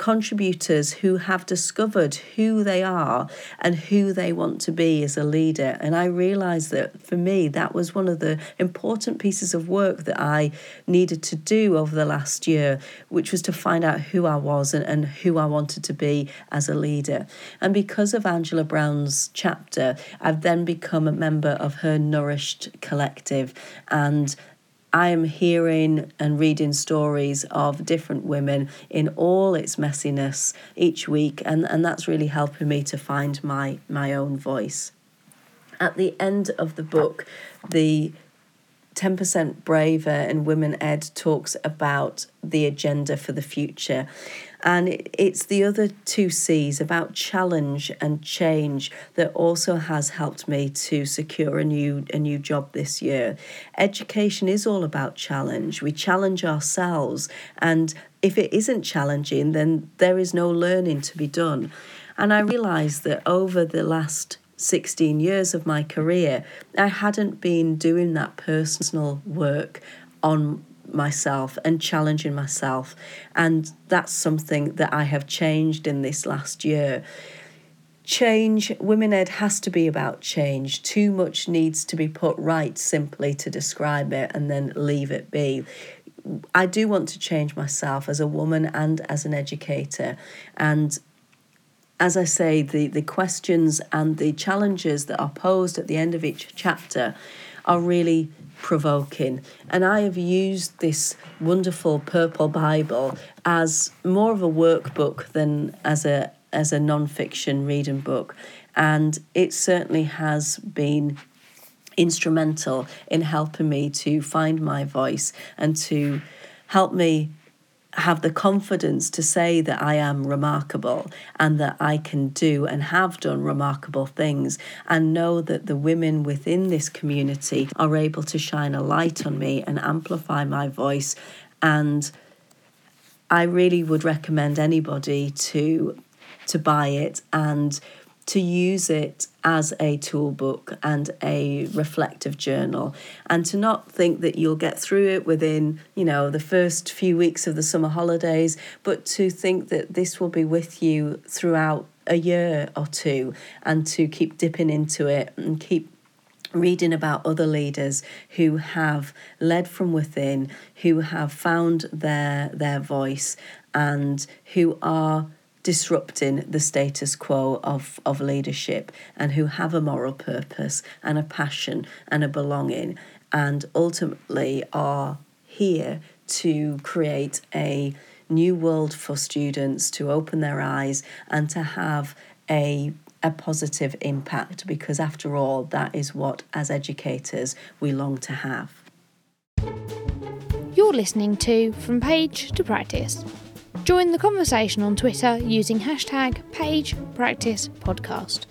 contributors who have discovered who they are and who they want to be as a leader. And I realized that for me, that was one of the important pieces of work that I needed to do over the last year, which was to find out who I was and, and who I wanted to be as a leader. And because of Angela Browne's chapter, I've then become a member of her Nourished Collective. And I am hearing and reading stories of different women in all its messiness each week, and, and that's really helping me to find my, my own voice. At the end of the book, the 10% Braver and Women Ed talks about the agenda for the future. And it's the other two C's about challenge and change that also has helped me to secure a new a new job this year. Education is all about challenge. We challenge ourselves and if it isn't challenging then there is no learning to be done. And I realized that over the last 16 years of my career, I hadn't been doing that personal work on myself and challenging myself. And that's something that I have changed in this last year. Change, Women Ed has to be about change. Too much needs to be put right simply to describe it and then leave it be. I do want to change myself as a woman and as an educator. And as I say, the, the questions and the challenges that are posed at the end of each chapter are really provoking. And I have used this wonderful purple Bible as more of a workbook than as a as a non-fiction reading book. And it certainly has been instrumental in helping me to find my voice and to help me have the confidence to say that I am remarkable and that I can do and have done remarkable things, and know that the women within this community are able to shine a light on me and amplify my voice. And I really would recommend anybody to to buy it and to use it as a tool book and a reflective journal and to not think that you'll get through it within you know the first few weeks of the summer holidays but to think that this will be with you throughout a year or two and to keep dipping into it and keep reading about other leaders who have led from within who have found their their voice and who are disrupting the status quo of, of leadership and who have a moral purpose and a passion and a belonging and ultimately are here to create a new world for students to open their eyes and to have a a positive impact because after all that is what as educators we long to have. You're listening to From Page to Practice. Join the conversation on Twitter using hashtag PagePracticePodcast.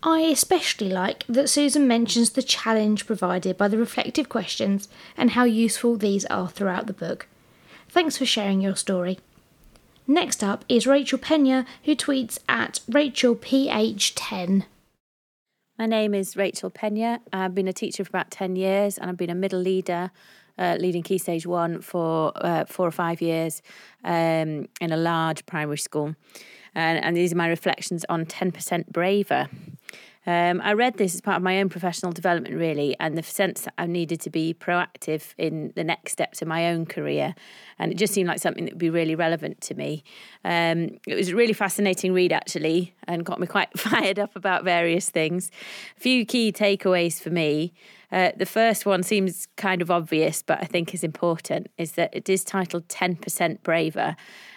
I especially like that Susan mentions the challenge provided by the reflective questions and how useful these are throughout the book. Thanks for sharing your story. Next up is Rachel Pena, who tweets at RachelPH10. My name is Rachel Pena. I've been a teacher for about 10 years and I've been a middle leader uh, leading Key Stage 1 for uh, four or five years um, in a large primary school. And, and these are my reflections on 10% Braver. Um, I read this as part of my own professional development, really, and the sense that I needed to be proactive in the next steps in my own career. And it just seemed like something that would be really relevant to me. Um, it was a really fascinating read, actually, and got me quite fired up about various things. A few key takeaways for me. Uh, the first one seems kind of obvious, but I think is important, is that it is titled 10% Braver.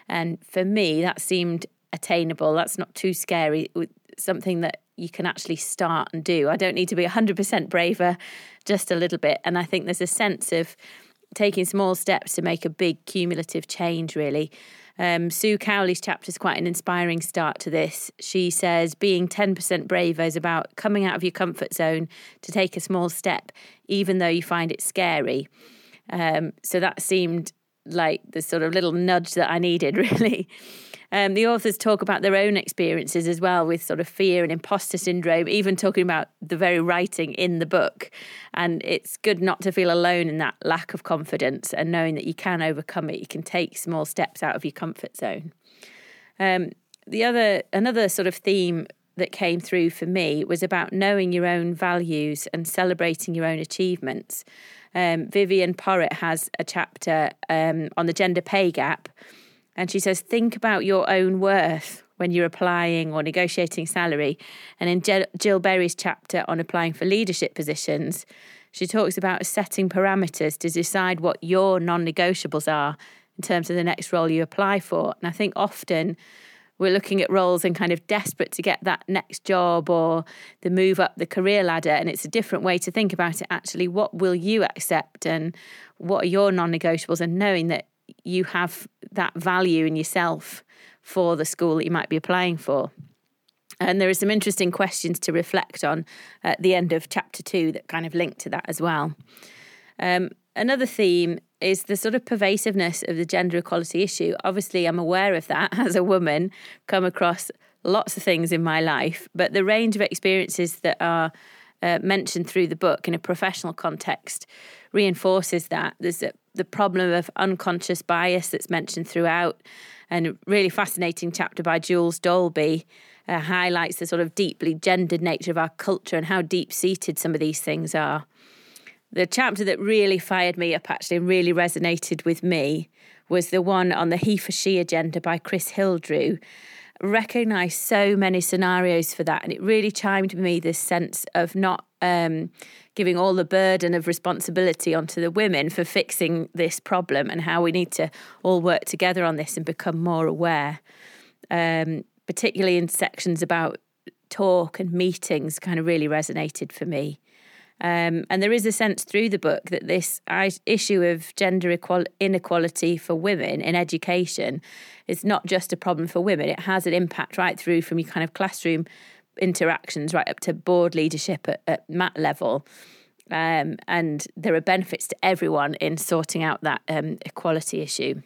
And for me, that seemed attainable. That's not too scary. Something that you can actually start and do. I don't need to be 100% braver, just a little bit. And I think there's a sense of taking small steps to make a big cumulative change, really. Um, Sue Cowley's chapter is quite an inspiring start to this. She says being 10% braver is about coming out of your comfort zone to take a small step, even though you find it scary. Um, so that seemed like the sort of little nudge that I needed, really. Um, the authors talk about their own experiences as well with sort of fear and imposter syndrome, even talking about the very writing in the book. And it's good not to feel alone in that lack of confidence and knowing that you can overcome it. You can take small steps out of your comfort zone. Um, the other, another sort of theme that came through for me was about knowing your own values and celebrating your own achievements. Um, Vivienne Porritt has a chapter um, on the gender pay gap and she says, think about your own worth when you're applying or negotiating salary. And in Jill Berry's chapter on applying for leadership positions, she talks about setting parameters to decide what your non negotiables are in terms of the next role you apply for. And I think often we're looking at roles and kind of desperate to get that next job or the move up the career ladder. And it's a different way to think about it actually. What will you accept and what are your non negotiables? And knowing that you have that value in yourself for the school that you might be applying for. And there are some interesting questions to reflect on at the end of chapter two that kind of link to that as well. Um, another theme is the sort of pervasiveness of the gender equality issue. Obviously, I'm aware of that as a woman, come across lots of things in my life, but the range of experiences that are uh, mentioned through the book in a professional context reinforces that. There's a, the problem of unconscious bias that's mentioned throughout, and a really fascinating chapter by Jules Daulby uh, highlights the sort of deeply gendered nature of our culture and how deep seated some of these things are. The chapter that really fired me up, actually, and really resonated with me, was the one on the he for she agenda by Chris Hildrew recognised so many scenarios for that. And it really chimed me this sense of not um, giving all the burden of responsibility onto the women for fixing this problem and how we need to all work together on this and become more aware, um, particularly in sections about talk and meetings, kind of really resonated for me. Um, and there is a sense through the book that this issue of gender inequality for women in education is not just a problem for women. It has an impact right through from your kind of classroom interactions right up to board leadership at, at MAT level. Um, and there are benefits to everyone in sorting out that um, equality issue.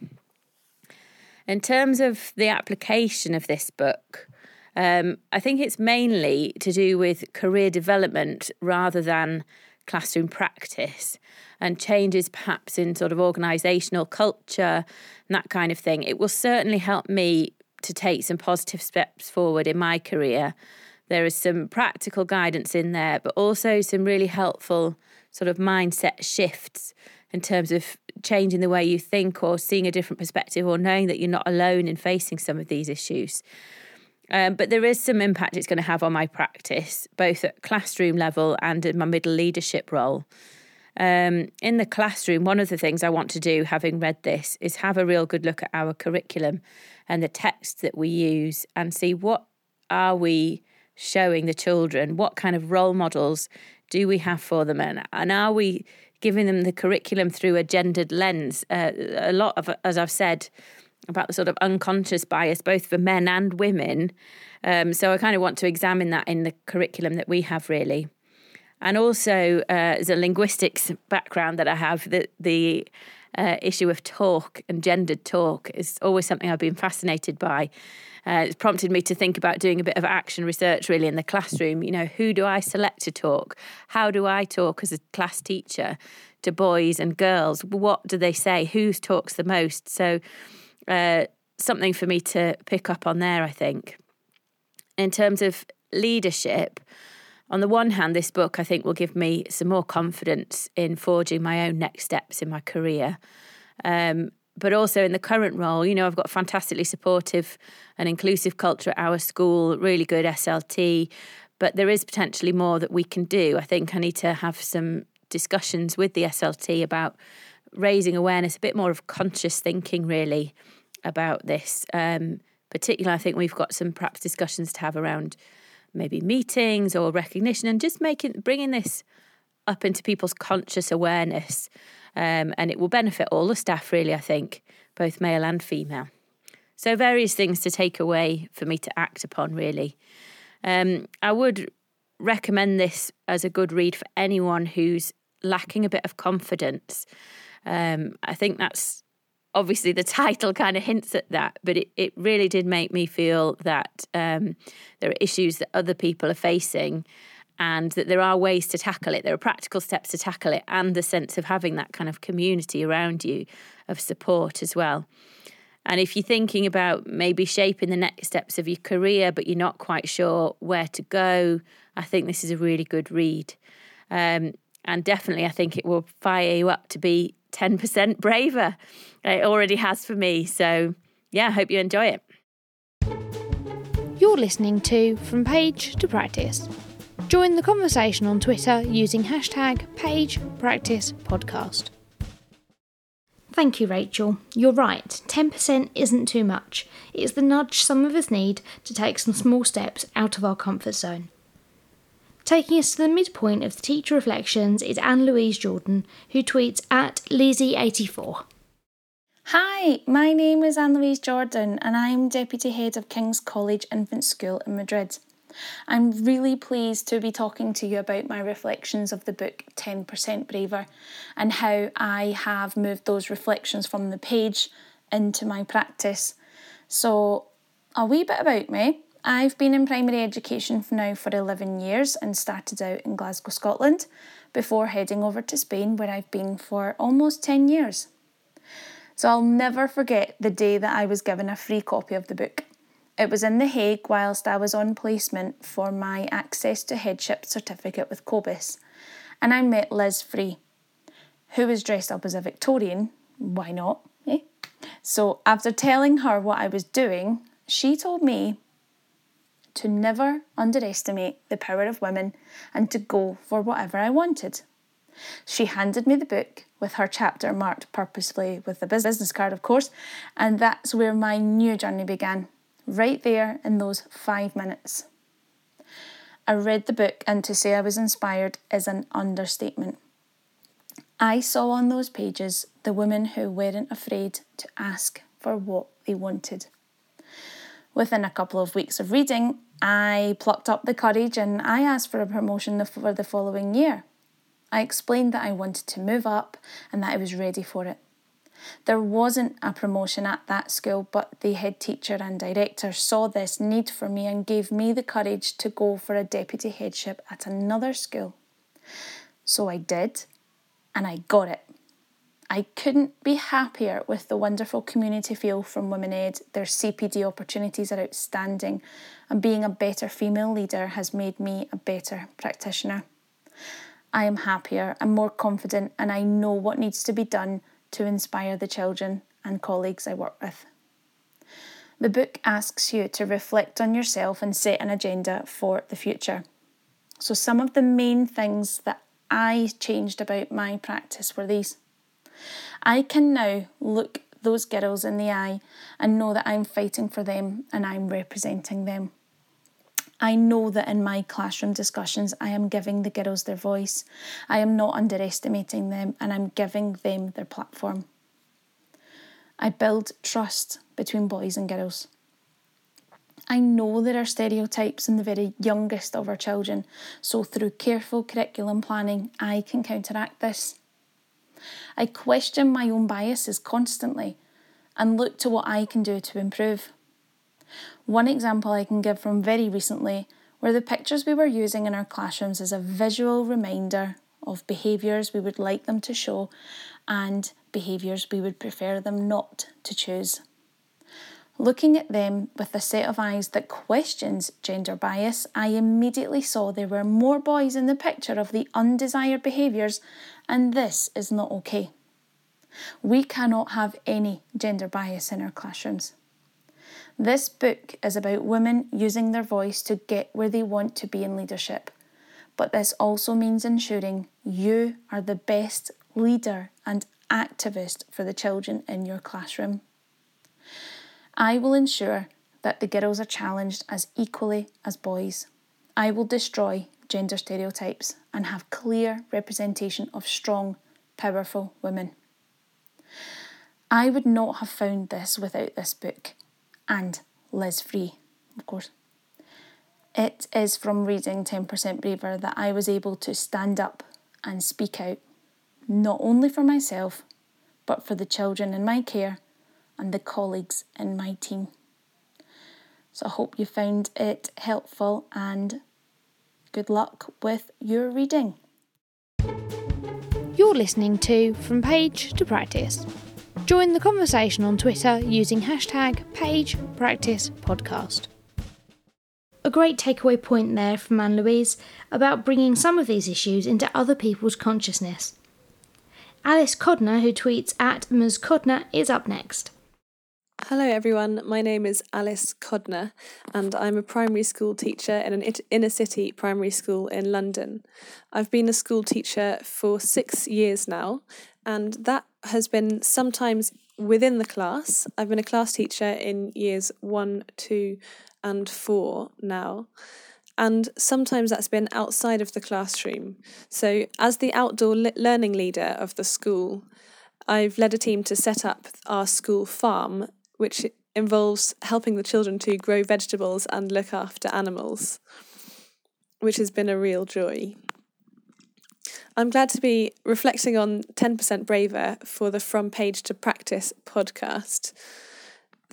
In terms of the application of this book, um, I think it's mainly to do with career development rather than classroom practice and changes perhaps in sort of organisational culture and that kind of thing. It will certainly help me to take some positive steps forward in my career. There is some practical guidance in there, but also some really helpful sort of mindset shifts in terms of changing the way you think or seeing a different perspective or knowing that you're not alone in facing some of these issues. Um, but there is some impact it's going to have on my practice, both at classroom level and in my middle leadership role. Um, in the classroom, one of the things I want to do, having read this, is have a real good look at our curriculum and the text that we use and see what are we showing the children, what kind of role models do we have for them, and, and are we giving them the curriculum through a gendered lens? Uh, a lot of, as I've said, about the sort of unconscious bias, both for men and women. Um, so I kind of want to examine that in the curriculum that we have, really. And also, uh, as a linguistics background that I have, the, the uh, issue of talk and gendered talk is always something I've been fascinated by. Uh, it's prompted me to think about doing a bit of action research really in the classroom. You know, who do I select to talk? How do I talk as a class teacher to boys and girls? What do they say? Who talks the most? So, uh, something for me to pick up on there, I think. In terms of leadership, on the one hand, this book I think will give me some more confidence in forging my own next steps in my career. Um, but also in the current role, you know, I've got a fantastically supportive and inclusive culture at our school, really good SLT, but there is potentially more that we can do. I think I need to have some discussions with the SLT about raising awareness, a bit more of conscious thinking, really, about this. Um, particularly, I think we've got some perhaps discussions to have around maybe meetings or recognition, and just making bringing this up into people's conscious awareness, um, and it will benefit all the staff, really. I think both male and female. So various things to take away for me to act upon, really. Um, I would recommend this as a good read for anyone who's lacking a bit of confidence. Um, I think that's obviously the title kind of hints at that, but it, it really did make me feel that um, there are issues that other people are facing and that there are ways to tackle it. There are practical steps to tackle it, and the sense of having that kind of community around you of support as well. And if you're thinking about maybe shaping the next steps of your career, but you're not quite sure where to go, I think this is a really good read. Um, and definitely, I think it will fire you up to be 10% braver. It already has for me. So, yeah, I hope you enjoy it. You're listening to From Page to Practice. Join the conversation on Twitter using hashtag PagePracticePodcast. Thank you, Rachel. You're right, 10% isn't too much. It's the nudge some of us need to take some small steps out of our comfort zone. Taking us to the midpoint of the teacher reflections is Anne Louise Jordan, who tweets at Lizzie84. Hi, my name is Anne Louise Jordan, and I'm Deputy Head of King's College Infant School in Madrid. I'm really pleased to be talking to you about my reflections of the book 10% Braver and how I have moved those reflections from the page into my practice. So, a wee bit about me. I've been in primary education for now for 11 years and started out in Glasgow, Scotland, before heading over to Spain, where I've been for almost 10 years. So I'll never forget the day that I was given a free copy of the book. It was in The Hague whilst I was on placement for my Access to Headship certificate with COBIS, and I met Liz Free, who was dressed up as a Victorian. Why not? Eh? So after telling her what I was doing, she told me to never underestimate the power of women and to go for whatever I wanted. She handed me the book with her chapter marked purposefully with the business card, of course, and that's where my new journey began, right there in those five minutes. I read the book, and to say I was inspired is an understatement. I saw on those pages the women who weren't afraid to ask for what they wanted. Within a couple of weeks of reading, I plucked up the courage and I asked for a promotion for the following year. I explained that I wanted to move up and that I was ready for it. There wasn't a promotion at that school, but the head teacher and director saw this need for me and gave me the courage to go for a deputy headship at another school. So I did, and I got it. I couldn't be happier with the wonderful community feel from Women Ed. Their CPD opportunities are outstanding, and being a better female leader has made me a better practitioner. I am happier and more confident, and I know what needs to be done to inspire the children and colleagues I work with. The book asks you to reflect on yourself and set an agenda for the future. So, some of the main things that I changed about my practice were these. I can now look those girls in the eye and know that I'm fighting for them and I'm representing them. I know that in my classroom discussions, I am giving the girls their voice. I am not underestimating them and I'm giving them their platform. I build trust between boys and girls. I know there are stereotypes in the very youngest of our children, so through careful curriculum planning, I can counteract this. I question my own biases constantly and look to what I can do to improve. One example I can give from very recently were the pictures we were using in our classrooms as a visual reminder of behaviours we would like them to show and behaviours we would prefer them not to choose. Looking at them with a set of eyes that questions gender bias, I immediately saw there were more boys in the picture of the undesired behaviours, and this is not okay. We cannot have any gender bias in our classrooms. This book is about women using their voice to get where they want to be in leadership, but this also means ensuring you are the best leader and activist for the children in your classroom. I will ensure that the girls are challenged as equally as boys. I will destroy gender stereotypes and have clear representation of strong, powerful women. I would not have found this without this book and Liz Free, of course. It is from reading 10% Braver that I was able to stand up and speak out, not only for myself, but for the children in my care and the colleagues in my team. So I hope you found it helpful and good luck with your reading. You're listening to From Page to Practice. Join the conversation on Twitter using hashtag PagePracticePodcast. A great takeaway point there from Anne Louise about bringing some of these issues into other people's consciousness. Alice Codner, who tweets at Ms. Codner, is up next. Hello, everyone. My name is Alice Codner, and I'm a primary school teacher in an inner city primary school in London. I've been a school teacher for six years now, and that has been sometimes within the class. I've been a class teacher in years one, two, and four now. And sometimes that's been outside of the classroom. So, as the outdoor learning leader of the school, I've led a team to set up our school farm which involves helping the children to grow vegetables and look after animals, which has been a real joy. I'm glad to be reflecting on 10% Braver for the From Page to Practice podcast.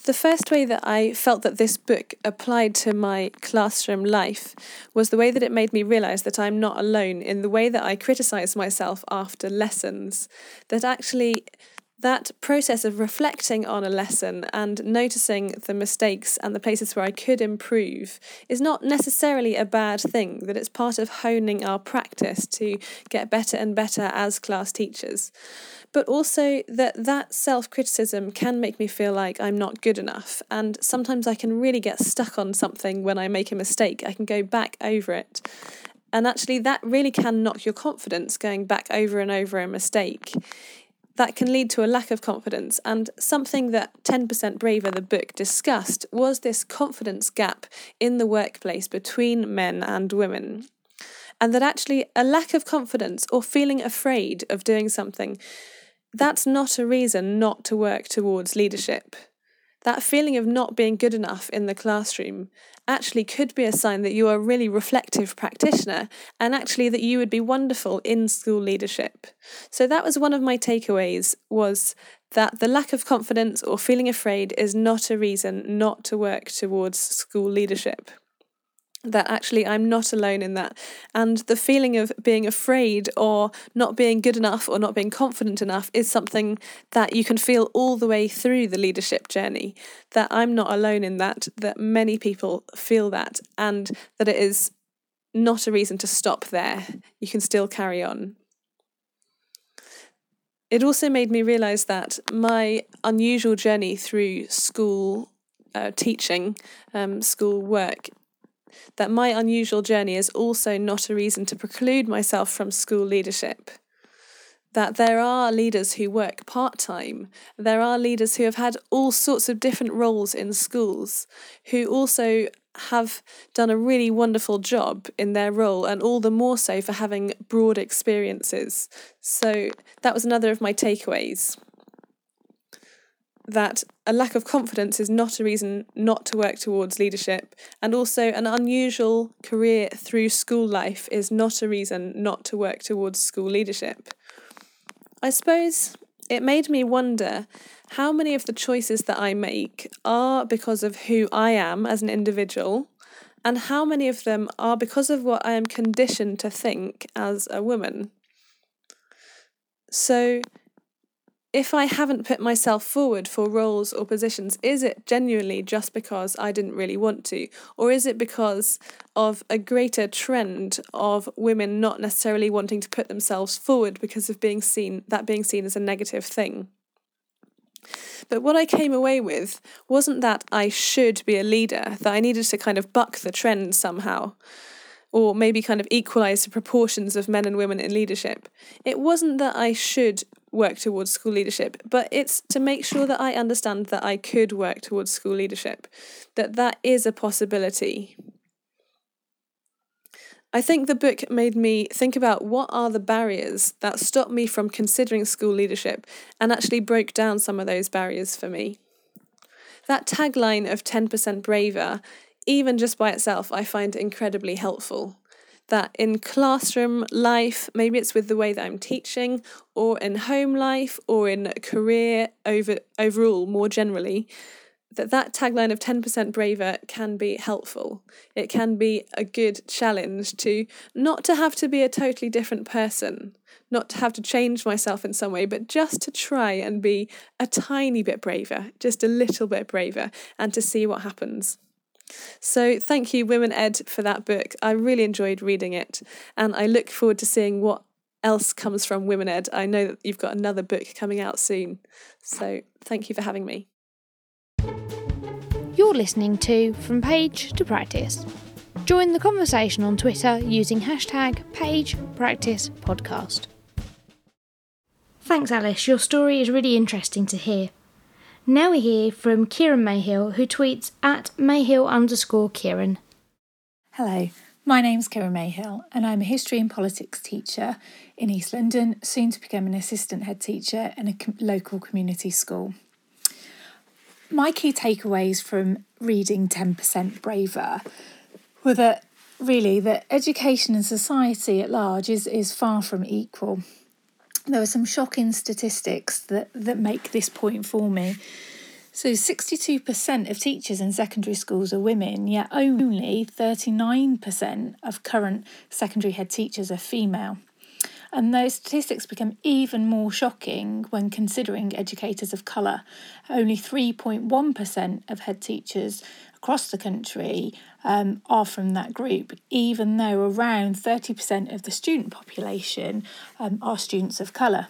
The first way that I felt that this book applied to my classroom life was the way that it made me realise that I'm not alone in the way that I criticise myself after lessons. That actually, that process of reflecting on a lesson and noticing the mistakes and the places where I could improve is not necessarily a bad thing, that it's part of honing our practice to get better and better as class teachers. But also that that self-criticism can make me feel like I'm not good enough and sometimes I can really get stuck on something when I make a mistake. I can go back over it. And actually, that really can knock your confidence going back over and over a mistake that can lead to a lack of confidence. And something that 10% Braver, the book, discussed was this confidence gap in the workplace between men and women. And that actually a lack of confidence or feeling afraid of doing something, that's not a reason not to work towards leadership. That feeling of not being good enough in the classroom actually could be a sign that you are a really reflective practitioner and actually that you would be wonderful in school leadership. So that was one of my takeaways was that the lack of confidence or feeling afraid is not a reason not to work towards school leadership that actually I'm not alone in that. And the feeling of being afraid or not being good enough or not being confident enough is something that you can feel all the way through the leadership journey. That I'm not alone in that, that many people feel that, and that it is not a reason to stop there. You can still carry on. It also made me realise that my unusual journey through school uh, teaching, um, school work, that my unusual journey is also not a reason to preclude myself from school leadership. That there are leaders who work part time, there are leaders who have had all sorts of different roles in schools, who also have done a really wonderful job in their role, and all the more so for having broad experiences. So that was another of my takeaways that a lack of confidence is not a reason not to work towards leadership, and also an unusual career through school life is not a reason not to work towards school leadership. I suppose it made me wonder how many of the choices that I make are because of who I am as an individual, and how many of them are because of what I am conditioned to think as a woman. So, if I haven't put myself forward for roles or positions, is it genuinely just because I didn't really want to? Or is it because of a greater trend of women not necessarily wanting to put themselves forward because of being seen that being seen as a negative thing? But what I came away with wasn't that I should be a leader, that I needed to kind of buck the trend somehow or maybe kind of equalize the proportions of men and women in leadership. It wasn't that I should work towards school leadership, but it's to make sure that I understand that I could work towards school leadership, that that is a possibility. I think the book made me think about what are the barriers that stop me from considering school leadership and actually broke down some of those barriers for me. That tagline of 10% braver even just by itself, I find incredibly helpful. That in classroom life, maybe it's with the way that I'm teaching, or in home life, or in career over overall, more generally, that that tagline of 10% braver can be helpful. It can be a good challenge to not to have to be a totally different person, not to have to change myself in some way, but just to try and be a tiny bit braver, just a little bit braver, and to see what happens. So, thank you, Women Ed, for that book. I really enjoyed reading it, and I look forward to seeing what else comes from Women Ed. I know that you've got another book coming out soon. So, thank you for having me. You're listening to From Page to Practice. Join the conversation on Twitter using hashtag PagePracticePodcast. Thanks, Alice. Your story is really interesting to hear. Now we hear from Kieran Mayhill, who tweets at Mayhill underscore Kieran. Hello, my name's Kieran Mayhill, and I'm a history and politics teacher in East London, soon to become an assistant head teacher in a local community school. My key takeaways from reading 10% Braver were that really that education and society at large is, is far from equal there are some shocking statistics that, that make this point for me. So, 62% of teachers in secondary schools are women, yet only 39% of current secondary head teachers are female. And those statistics become even more shocking when considering educators of colour. Only 3.1% of head teachers across the country um, are from that group, even though around 30% of the student population um, are students of colour.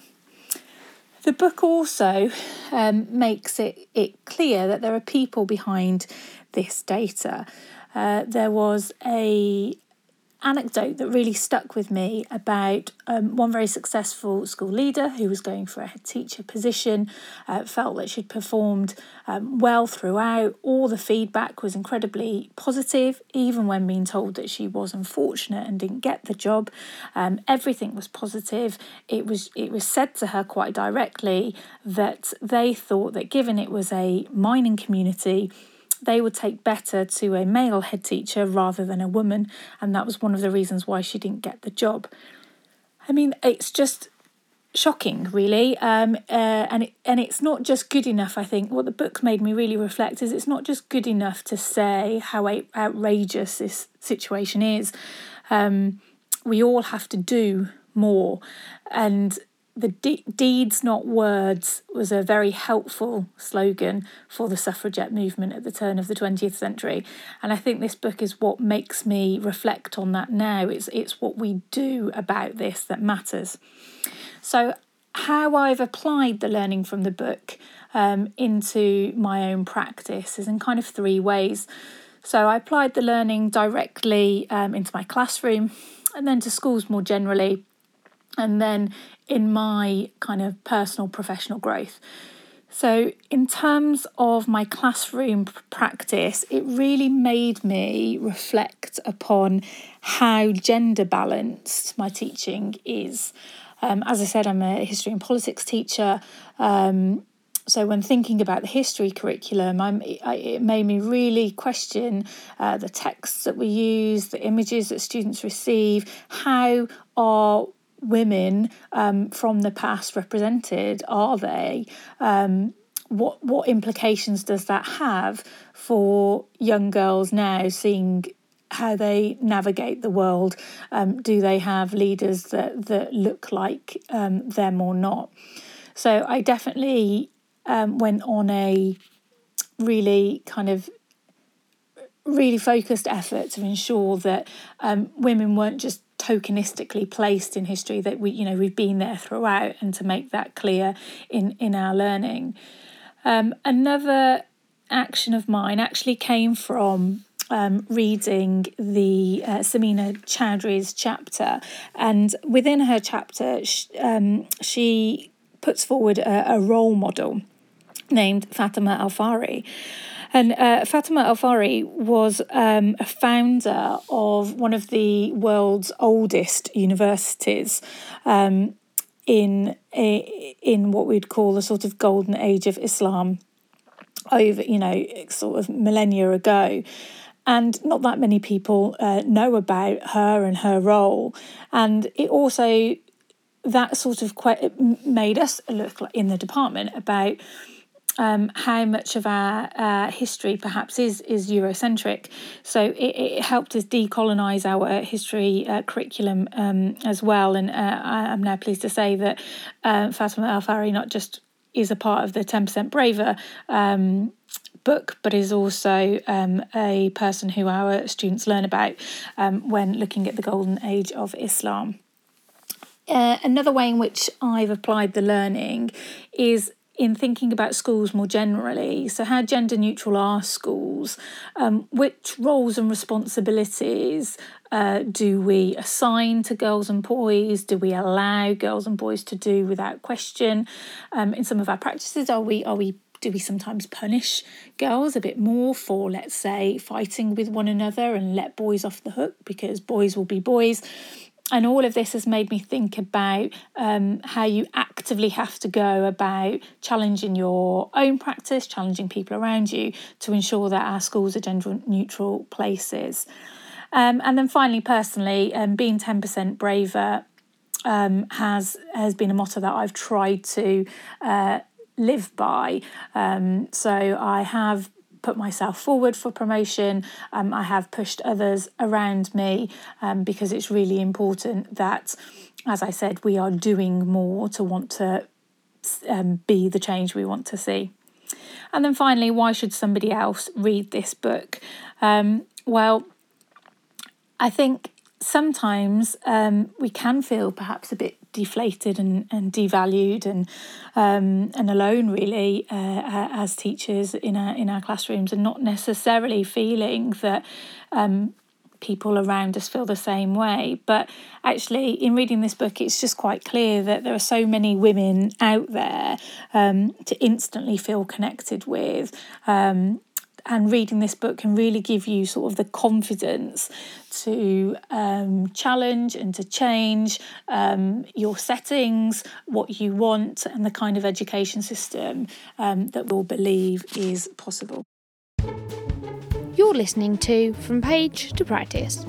The book also um, makes it, it clear that there are people behind this data. Uh, there was a anecdote that really stuck with me about um, one very successful school leader who was going for a head teacher position, uh, felt that she'd performed um, well throughout. All the feedback was incredibly positive, even when being told that she was unfortunate and didn't get the job. Um, everything was positive. It was it was said to her quite directly that they thought that given it was a mining community they would take better to a male head teacher rather than a woman, and that was one of the reasons why she didn't get the job. I mean, it's just shocking, really, um, uh, and it, and it's not just good enough. I think what the book made me really reflect is it's not just good enough to say how outrageous this situation is. Um, we all have to do more, and the de- deeds, not words, was a very helpful slogan for the suffragette movement at the turn of the 20th century. And I think this book is what makes me reflect on that now. It's, it's what we do about this that matters. So, how I've applied the learning from the book um, into my own practice is in kind of three ways. So, I applied the learning directly um, into my classroom and then to schools more generally and then in my kind of personal professional growth. So, in terms of my classroom practice, it really made me reflect upon how gender balanced my teaching is. Um, as I said, I'm a history and politics teacher. Um, so, when thinking about the history curriculum, I'm, it made me really question uh, the texts that we use, the images that students receive, how are women um, from the past represented? Are they? Um, what what implications does that have for young girls now seeing how they navigate the world? Um, do they have leaders that that look like um, them or not? So I definitely um, went on a really kind of really focused effort to ensure that um, women weren't just tokenistically placed in history that we you know we've been there throughout and to make that clear in in our learning um, another action of mine actually came from um, reading the uh, Samina Chowdhury's chapter, and within her chapter, um, she puts forward a, a, role model named Fatima al-Fihri. And uh, Fatima al-Fihri was um, a founder of one of the world's oldest universities. Um, in a, in what we'd call the sort of golden age of Islam over you know sort of millennia ago and not that many people uh, know about her and her role and it also that sort of quite made us look like in the department about um, how much of our uh, history perhaps is is Eurocentric. So it, it helped us decolonize our history uh, curriculum um, as well. And uh, I am now pleased to say that uh, Fatima al-Fihri not just is a part of the 10% Braver um, book, but is also um, a person who our students learn about um, when looking at the golden age of Islam. Uh, another way in which I've applied the learning is in thinking about schools more generally. So, how gender neutral are schools? Um, which roles and responsibilities uh, do we assign to girls and boys? Do we allow girls and boys to do without question? Um, in some of our practices, are we are we do we sometimes punish girls a bit more for, let's say, fighting with one another and let boys off the hook because boys will be boys? And all of this has made me think about um, how you actively have to go about challenging your own practice, challenging people around you to ensure that our schools are gender neutral places. Um, and then finally, personally, um, being 10% braver um, has has been a motto that I've tried to uh, live by. Um, so I have put myself forward for promotion. Um, I have pushed others around me um, because it's really important that, as I said, we are doing more to want to um, be the change we want to see. And then finally, why should somebody else read this book? Um, well, I think sometimes um, we can feel perhaps a bit deflated and, and devalued and um, and alone really uh, as teachers in our in our classrooms and not necessarily feeling that um, people around us feel the same way. But actually in reading this book it's just quite clear that there are so many women out there um, to instantly feel connected with um, and reading this book can really give you sort of the confidence to um, challenge and to change um, your settings, what you want, and the kind of education system um, that we'll believe is possible. You're listening to From Page to Practice.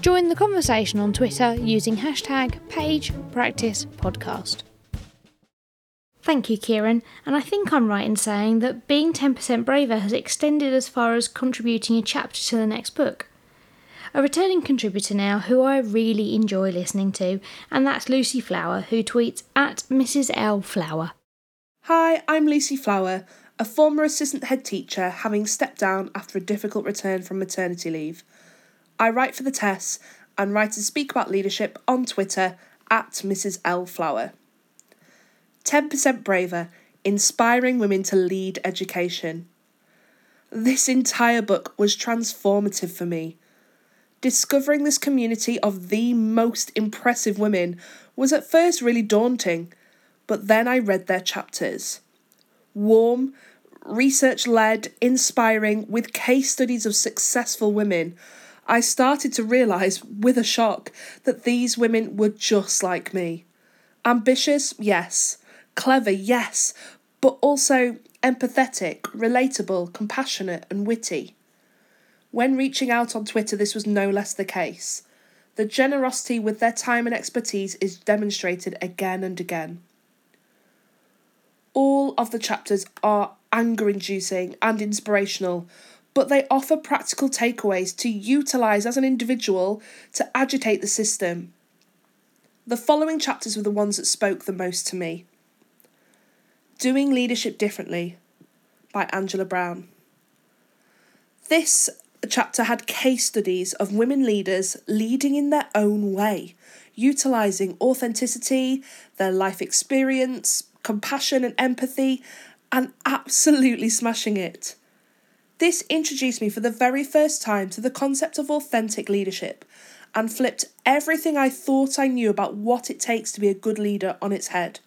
Join the conversation on Twitter using hashtag PagePracticePodcast. Thank you, Kieran. And I think I'm right in saying that being 10% braver has extended as far as contributing a chapter to the next book. A returning contributor now who I really enjoy listening to, and that's Lucy Flower, who tweets at Mrs. L. Flower. Hi, I'm Lucy Flower, a former assistant head teacher having stepped down after a difficult return from maternity leave. I write for the Tess and write and speak about leadership on Twitter at Mrs. L. Flower. 10% Braver Inspiring Women to Lead Education. This entire book was transformative for me. Discovering this community of the most impressive women was at first really daunting, but then I read their chapters. Warm, research led, inspiring, with case studies of successful women, I started to realise with a shock that these women were just like me. Ambitious, yes clever, yes, but also empathetic, relatable, compassionate, and witty. When reaching out on Twitter, this was no less the case. The generosity with their time and expertise is demonstrated again and again. All of the chapters are anger inducing and inspirational, but they offer practical takeaways to utilise as an individual to agitate the system. The following chapters were the ones that spoke the most to me. Doing Leadership Differently by Angela Browne. This chapter had case studies of women leaders leading in their own way, utilising authenticity, their life experience, compassion, and empathy, and absolutely smashing it. This introduced me for the very first time to the concept of authentic leadership and flipped everything I thought I knew about what it takes to be a good leader on its head.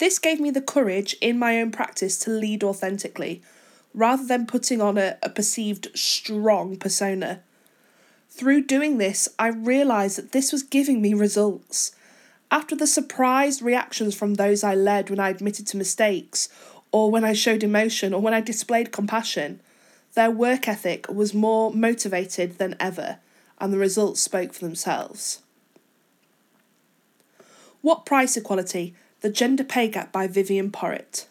This gave me the courage in my own practice to lead authentically, rather than putting on a, a perceived strong persona. Through doing this, I realised that this was giving me results. After the surprised reactions from those I led when I admitted to mistakes, or when I showed emotion, or when I displayed compassion, their work ethic was more motivated than ever, and the results spoke for themselves. What Price Equality? The Gender Pay Gap by Vivienne Porritt.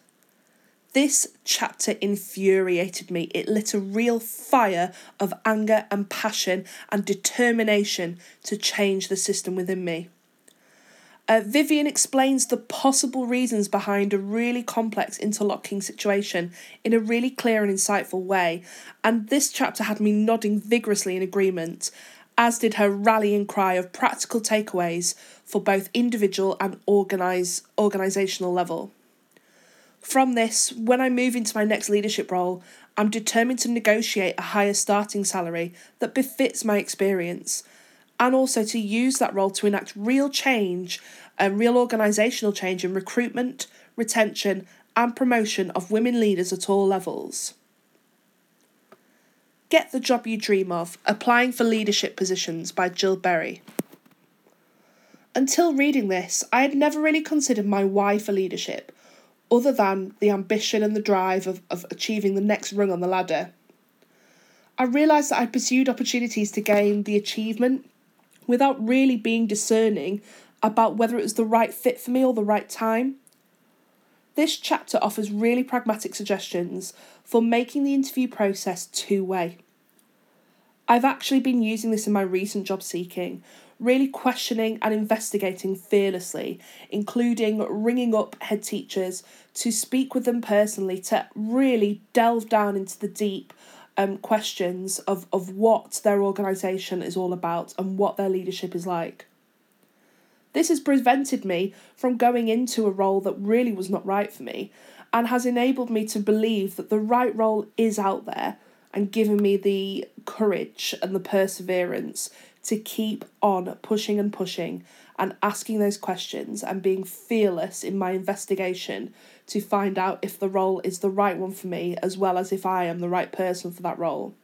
This chapter infuriated me. It lit a real fire of anger and passion and determination to change the system within me. Uh, Vivienne explains the possible reasons behind a really complex interlocking situation in a really clear and insightful way, and this chapter had me nodding vigorously in agreement, as did her rallying cry of practical takeaways for both individual and organise, organisational level. From this, when I move into my next leadership role, I'm determined to negotiate a higher starting salary that befits my experience, and also to use that role to enact real change and real organisational change in recruitment, retention, and promotion of women leaders at all levels. Get the Job You Dream of Applying for Leadership Positions by Jill Berry. Until reading this, I had never really considered my why for leadership other than the ambition and the drive of, of achieving the next rung on the ladder. I realised that I'd pursued opportunities to gain the achievement without really being discerning about whether it was the right fit for me or the right time. This chapter offers really pragmatic suggestions for making the interview process two way. I've actually been using this in my recent job seeking, really questioning and investigating fearlessly, including ringing up head teachers to speak with them personally to really delve down into the deep um, questions of, of what their organisation is all about and what their leadership is like. This has prevented me from going into a role that really was not right for me and has enabled me to believe that the right role is out there and given me the courage and the perseverance to keep on pushing and pushing and asking those questions and being fearless in my investigation to find out if the role is the right one for me as well as if I am the right person for that role.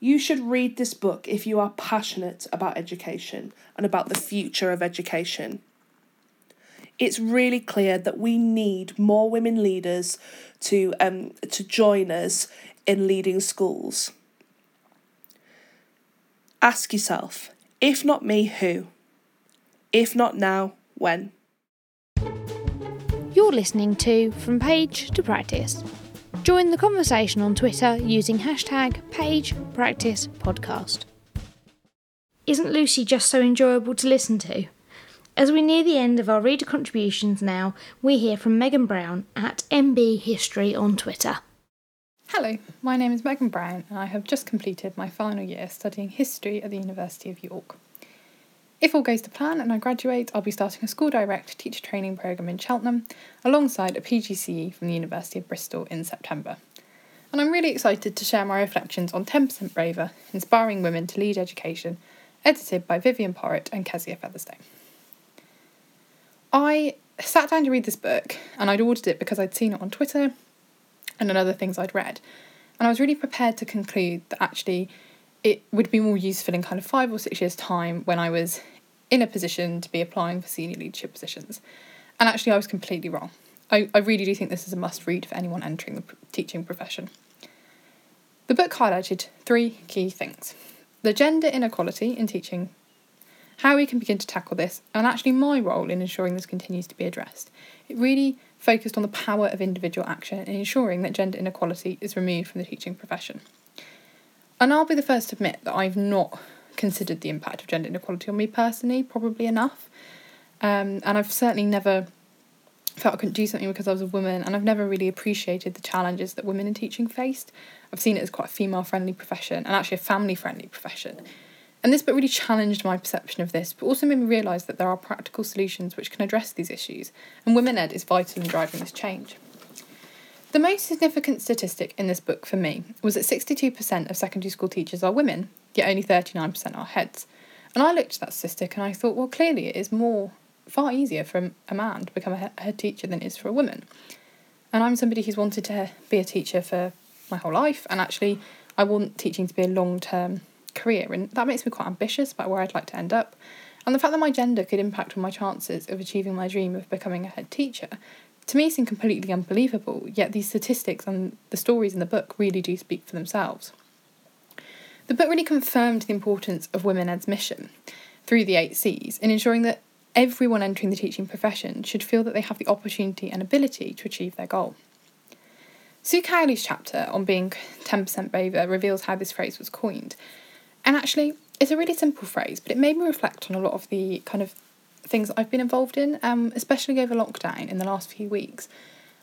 You should read this book if you are passionate about education and about the future of education. It's really clear that we need more women leaders to um, to join us in leading schools. Ask yourself, if not me, who? If not now, when? You're listening to From Page to Practice. Join the conversation on Twitter using hashtag PagePracticePodcast. Isn't Lucy just so enjoyable to listen to? As we near the end of our reader contributions now, we hear from Megan Brown at MB History on Twitter. Hello, my name is Megan Brown and I have just completed my final year studying history at the University of York. If all goes to plan and I graduate, I'll be starting a school direct teacher training programme in Cheltenham alongside a PGCE from the University of Bristol in September. And I'm really excited to share my reflections on 10% Braver Inspiring Women to Lead Education, edited by Vivienne Porritt and Keziah Featherstone. I sat down to read this book and I'd ordered it because I'd seen it on Twitter and on other things I'd read. And I was really prepared to conclude that actually it would be more useful in kind of five or six years' time when I was in a position to be applying for senior leadership positions. And actually, I was completely wrong. I, I really do think this is a must read for anyone entering the teaching profession. The book highlighted three key things the gender inequality in teaching, how we can begin to tackle this, and actually my role in ensuring this continues to be addressed. It really focused on the power of individual action in ensuring that gender inequality is removed from the teaching profession. And I'll be the first to admit that I've not considered the impact of gender inequality on me personally, probably enough. Um, and I've certainly never felt I couldn't do something because I was a woman, and I've never really appreciated the challenges that women in teaching faced. I've seen it as quite a female friendly profession and actually a family friendly profession. And this book really challenged my perception of this, but also made me realise that there are practical solutions which can address these issues, and Women Ed is vital in driving this change. The most significant statistic in this book for me was that 62% of secondary school teachers are women, yet only 39% are heads. And I looked at that statistic and I thought, well, clearly it is more, far easier for a man to become a head teacher than it is for a woman. And I'm somebody who's wanted to be a teacher for my whole life, and actually, I want teaching to be a long term career, and that makes me quite ambitious about where I'd like to end up. And the fact that my gender could impact on my chances of achieving my dream of becoming a head teacher, to me seemed completely unbelievable, yet these statistics and the stories in the book really do speak for themselves. The book really confirmed the importance of Women Ed's mission through the eight C's in ensuring that everyone entering the teaching profession should feel that they have the opportunity and ability to achieve their goal. Sue Cowley's chapter on being 10% braver reveals how this phrase was coined and actually, it's a really simple phrase, but it made me reflect on a lot of the kind of things I've been involved in, um, especially over lockdown in the last few weeks.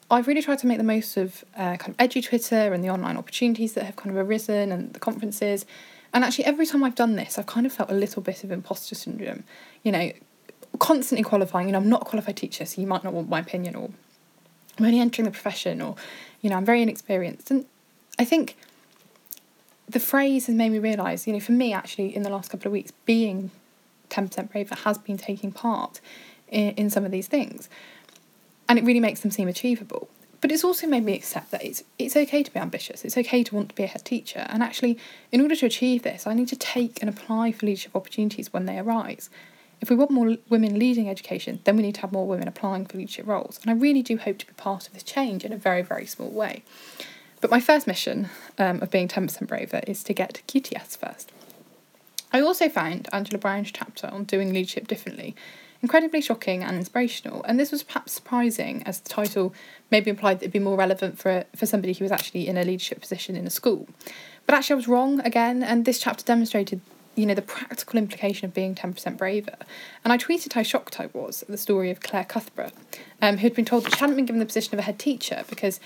I've really tried to make the most of uh, kind of EduTwitter and the online opportunities that have kind of arisen and the conferences. And actually, every time I've done this, I've kind of felt a little bit of imposter syndrome. You know, constantly qualifying. You know, I'm not a qualified teacher, so you might not want my opinion, or I'm only entering the profession, or you know, I'm very inexperienced. And I think the phrase has made me realise, you know, for me actually in the last couple of weeks, being 10% braver has been taking part in, in some of these things. And it really makes them seem achievable. But it's also made me accept that it's it's okay to be ambitious. It's okay to want to be a head teacher. And actually, in order to achieve this, I need to take and apply for leadership opportunities when they arise. If we want more women leading education, then we need to have more women applying for leadership roles. And I really do hope to be part of this change in a very, very small way. But my first mission um, of being 10% braver is to get QTS first. I also found Angela Browne's chapter on doing leadership differently incredibly shocking and inspirational, and this was perhaps surprising as the title maybe implied that it'd be more relevant for, for somebody who was actually in a leadership position in a school. But actually, I was wrong again, and this chapter demonstrated you know the practical implication of being 10% braver and i tweeted how shocked i was at the story of claire cuthbert um, who'd been told that she hadn't been given the position of a head teacher because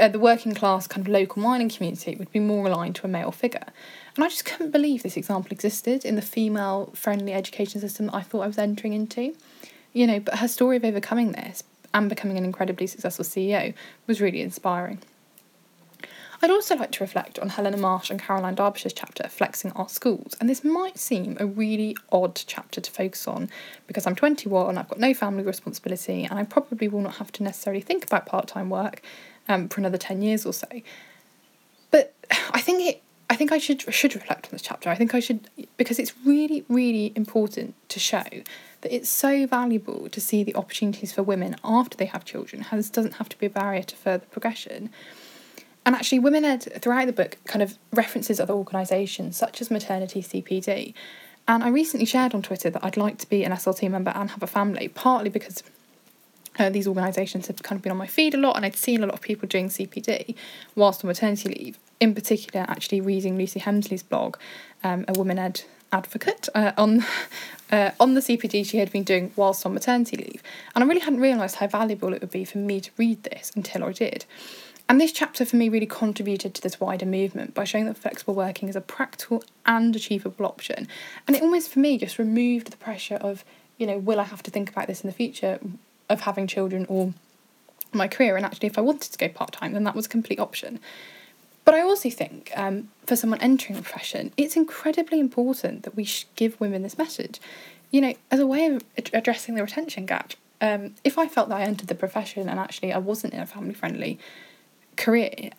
uh, the working class kind of local mining community would be more aligned to a male figure. And I just couldn't believe this example existed in the female friendly education system that I thought I was entering into. You know, but her story of overcoming this and becoming an incredibly successful CEO was really inspiring. I'd also like to reflect on Helena Marsh and Caroline Derbyshire's chapter, Flexing Our Schools. And this might seem a really odd chapter to focus on because I'm 21, I've got no family responsibility, and I probably will not have to necessarily think about part time work um, for another 10 years or so. But I think it I think I should should reflect on this chapter. I think I should because it's really really important to show that it's so valuable to see the opportunities for women after they have children. This doesn't have to be a barrier to further progression. And actually, Women Ed throughout the book kind of references other organisations such as Maternity CPD. And I recently shared on Twitter that I'd like to be an SLT member and have a family, partly because uh, these organisations have kind of been on my feed a lot, and I'd seen a lot of people doing CPD whilst on maternity leave. In particular, actually reading Lucy Hemsley's blog, um, a woman ed advocate uh, on uh, on the CPD she had been doing whilst on maternity leave, and I really hadn't realised how valuable it would be for me to read this until I did. And this chapter for me really contributed to this wider movement by showing that flexible working is a practical and achievable option. And it almost for me just removed the pressure of, you know, will I have to think about this in the future? Of having children or my career. And actually, if I wanted to go part time, then that was a complete option. But I also think um, for someone entering a profession, it's incredibly important that we give women this message. You know, as a way of addressing the retention gap. Um, if I felt that I entered the profession and actually I wasn't in a family friendly career,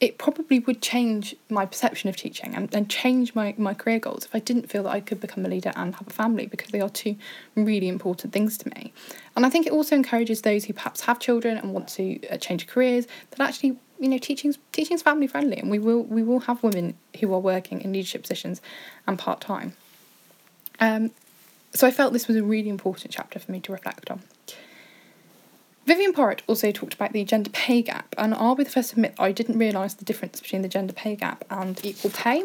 it probably would change my perception of teaching and, and change my, my career goals if I didn't feel that I could become a leader and have a family because they are two really important things to me. And I think it also encourages those who perhaps have children and want to uh, change careers that actually you know teaching's teaching's family friendly and we will we will have women who are working in leadership positions and part time. Um, so I felt this was a really important chapter for me to reflect on. Vivienne Porritt also talked about the gender pay gap, and I'll be the first to admit I didn't realise the difference between the gender pay gap and equal pay.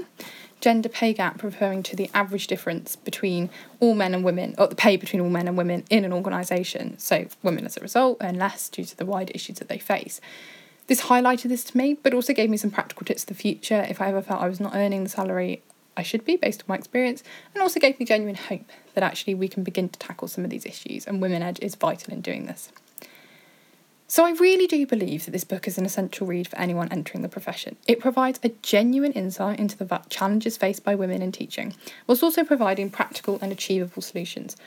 gender pay gap referring to the average difference between all men and women, or the pay between all men and women in an organisation. So women, as a result, earn less due to the wider issues that they face. This highlighted this to me, but also gave me some practical tips for the future if I ever felt I was not earning the salary I should be based on my experience, and also gave me genuine hope that actually we can begin to tackle some of these issues, and Women Ed is vital in doing this. So, I really do believe that this book is an essential read for anyone entering the profession. It provides a genuine insight into the challenges faced by women in teaching, whilst also providing practical and achievable solutions.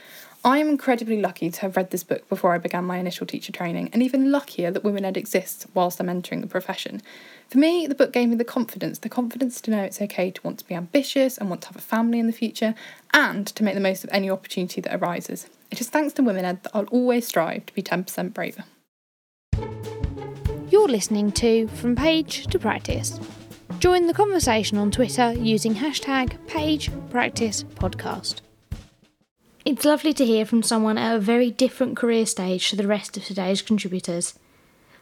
I am incredibly lucky to have read this book before I began my initial teacher training, and even luckier that Women Ed exists whilst I'm entering the profession. For me, the book gave me the confidence the confidence to know it's okay to want to be ambitious and want to have a family in the future, and to make the most of any opportunity that arises. It is thanks to Women Ed that I'll always strive to be 10% braver. You're listening to From Page to Practice. Join the conversation on Twitter using hashtag PagePracticePodcast. It's lovely to hear from someone at a very different career stage to the rest of today's contributors.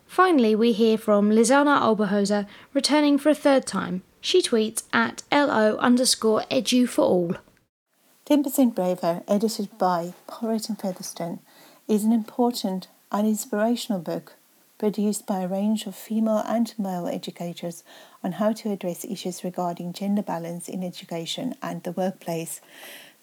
Finally, we hear from Lizana Oberholzer, returning for a third time. She tweets at LO underscore edu for all. 10% Braver, edited by Porritt and Featherstone, is an important and inspirational book produced by a range of female and male educators on how to address issues regarding gender balance in education and the workplace.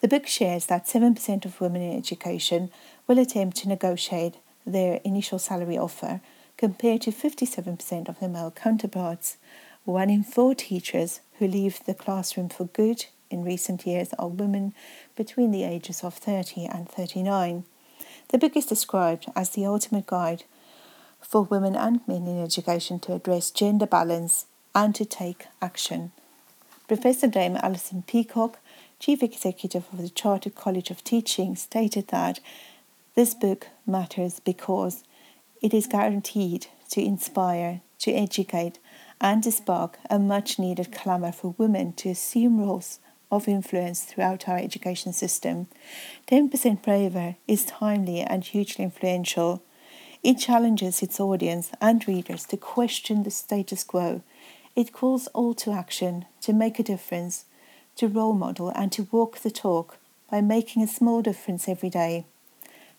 The book shares that 7% of women in education will attempt to negotiate their initial salary offer, compared to 57% of their male counterparts. One in four teachers who leave the classroom for good in recent years are women between the ages of 30 and 39. The book is described as the ultimate guide for women and men in education to address gender balance and to take action. Professor Dame Alison Peacock, Chief Executive of the Chartered College of Teaching, stated that this book matters because it is guaranteed to inspire, to educate, and to spark a much needed clamour for women to assume roles of influence throughout our education system. 10% Braver is timely and hugely influential. It challenges its audience and readers to question the status quo. It calls all to action, to make a difference, to role model, and to walk the talk by making a small difference every day.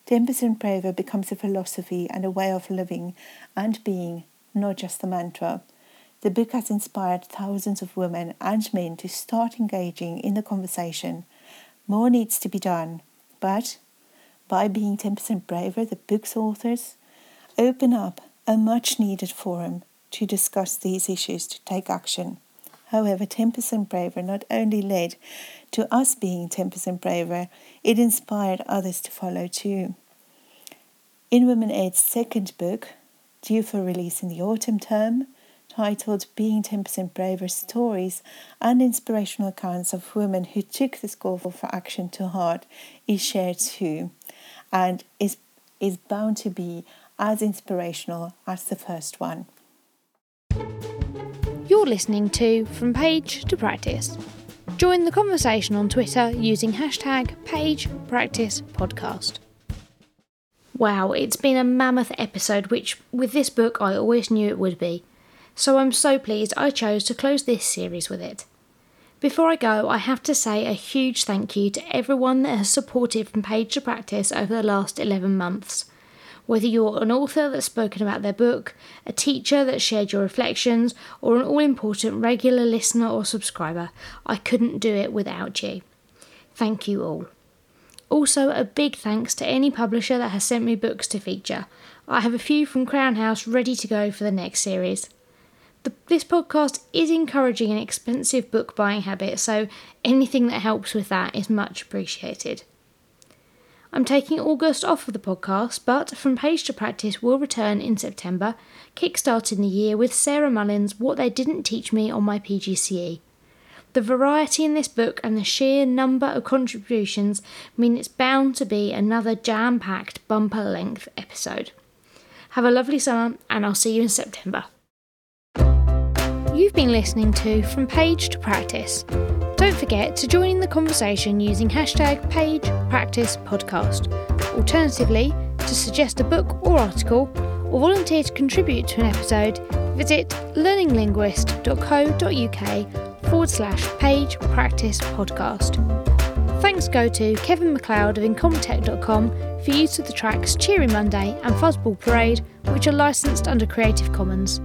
10% Braver becomes a philosophy and a way of living and being, not just a mantra. The book has inspired thousands of women and men to start engaging in the conversation. More needs to be done, but by being 10% braver, the book's authors open up a much needed forum to discuss these issues to take action. However, 10% Braver not only led to us being 10% braver, it inspired others to follow too. In Women Ed's second book, due for release in the autumn term, titled Being 10% Braver Stories and Inspirational Accounts of Women Who Took this call for action to heart, is shared too and is, is bound to be as inspirational as the first one. You're listening to From Page to Practice. Join the conversation on Twitter using hashtag PagePracticePodcast. Wow, it's been a mammoth episode, which with this book I always knew it would be. So I'm so pleased I chose to close this series with it. Before I go, I have to say a huge thank you to everyone that has supported From Page to Practice over the last 11 months. Whether you're an author that's spoken about their book, a teacher that shared your reflections, or an all important regular listener or subscriber, I couldn't do it without you. Thank you all. Also, a big thanks to any publisher that has sent me books to feature. I have a few from Crown House ready to go for the next series. The, this podcast is encouraging an expensive book buying habit, so anything that helps with that is much appreciated. I'm taking August off of the podcast, but From Page to Practice will return in September, kickstarting the year with Sarah Mullin's What They Didn't Teach Me on My PGCE. The variety in this book and the sheer number of contributions mean it's bound to be another jam packed bumper length episode. Have a lovely summer, and I'll see you in September. You've been listening to From Page to Practice. Don't forget to join in the conversation using hashtag Page Practice Podcast. Alternatively, to suggest a book or article, or volunteer to contribute to an episode, visit learninglinguist.co.uk forward slash page practice podcast. Thanks go to Kevin MacLeod of Incompetech.com for use of the tracks Cheery Monday and Fuzzball Parade, which are licensed under Creative Commons.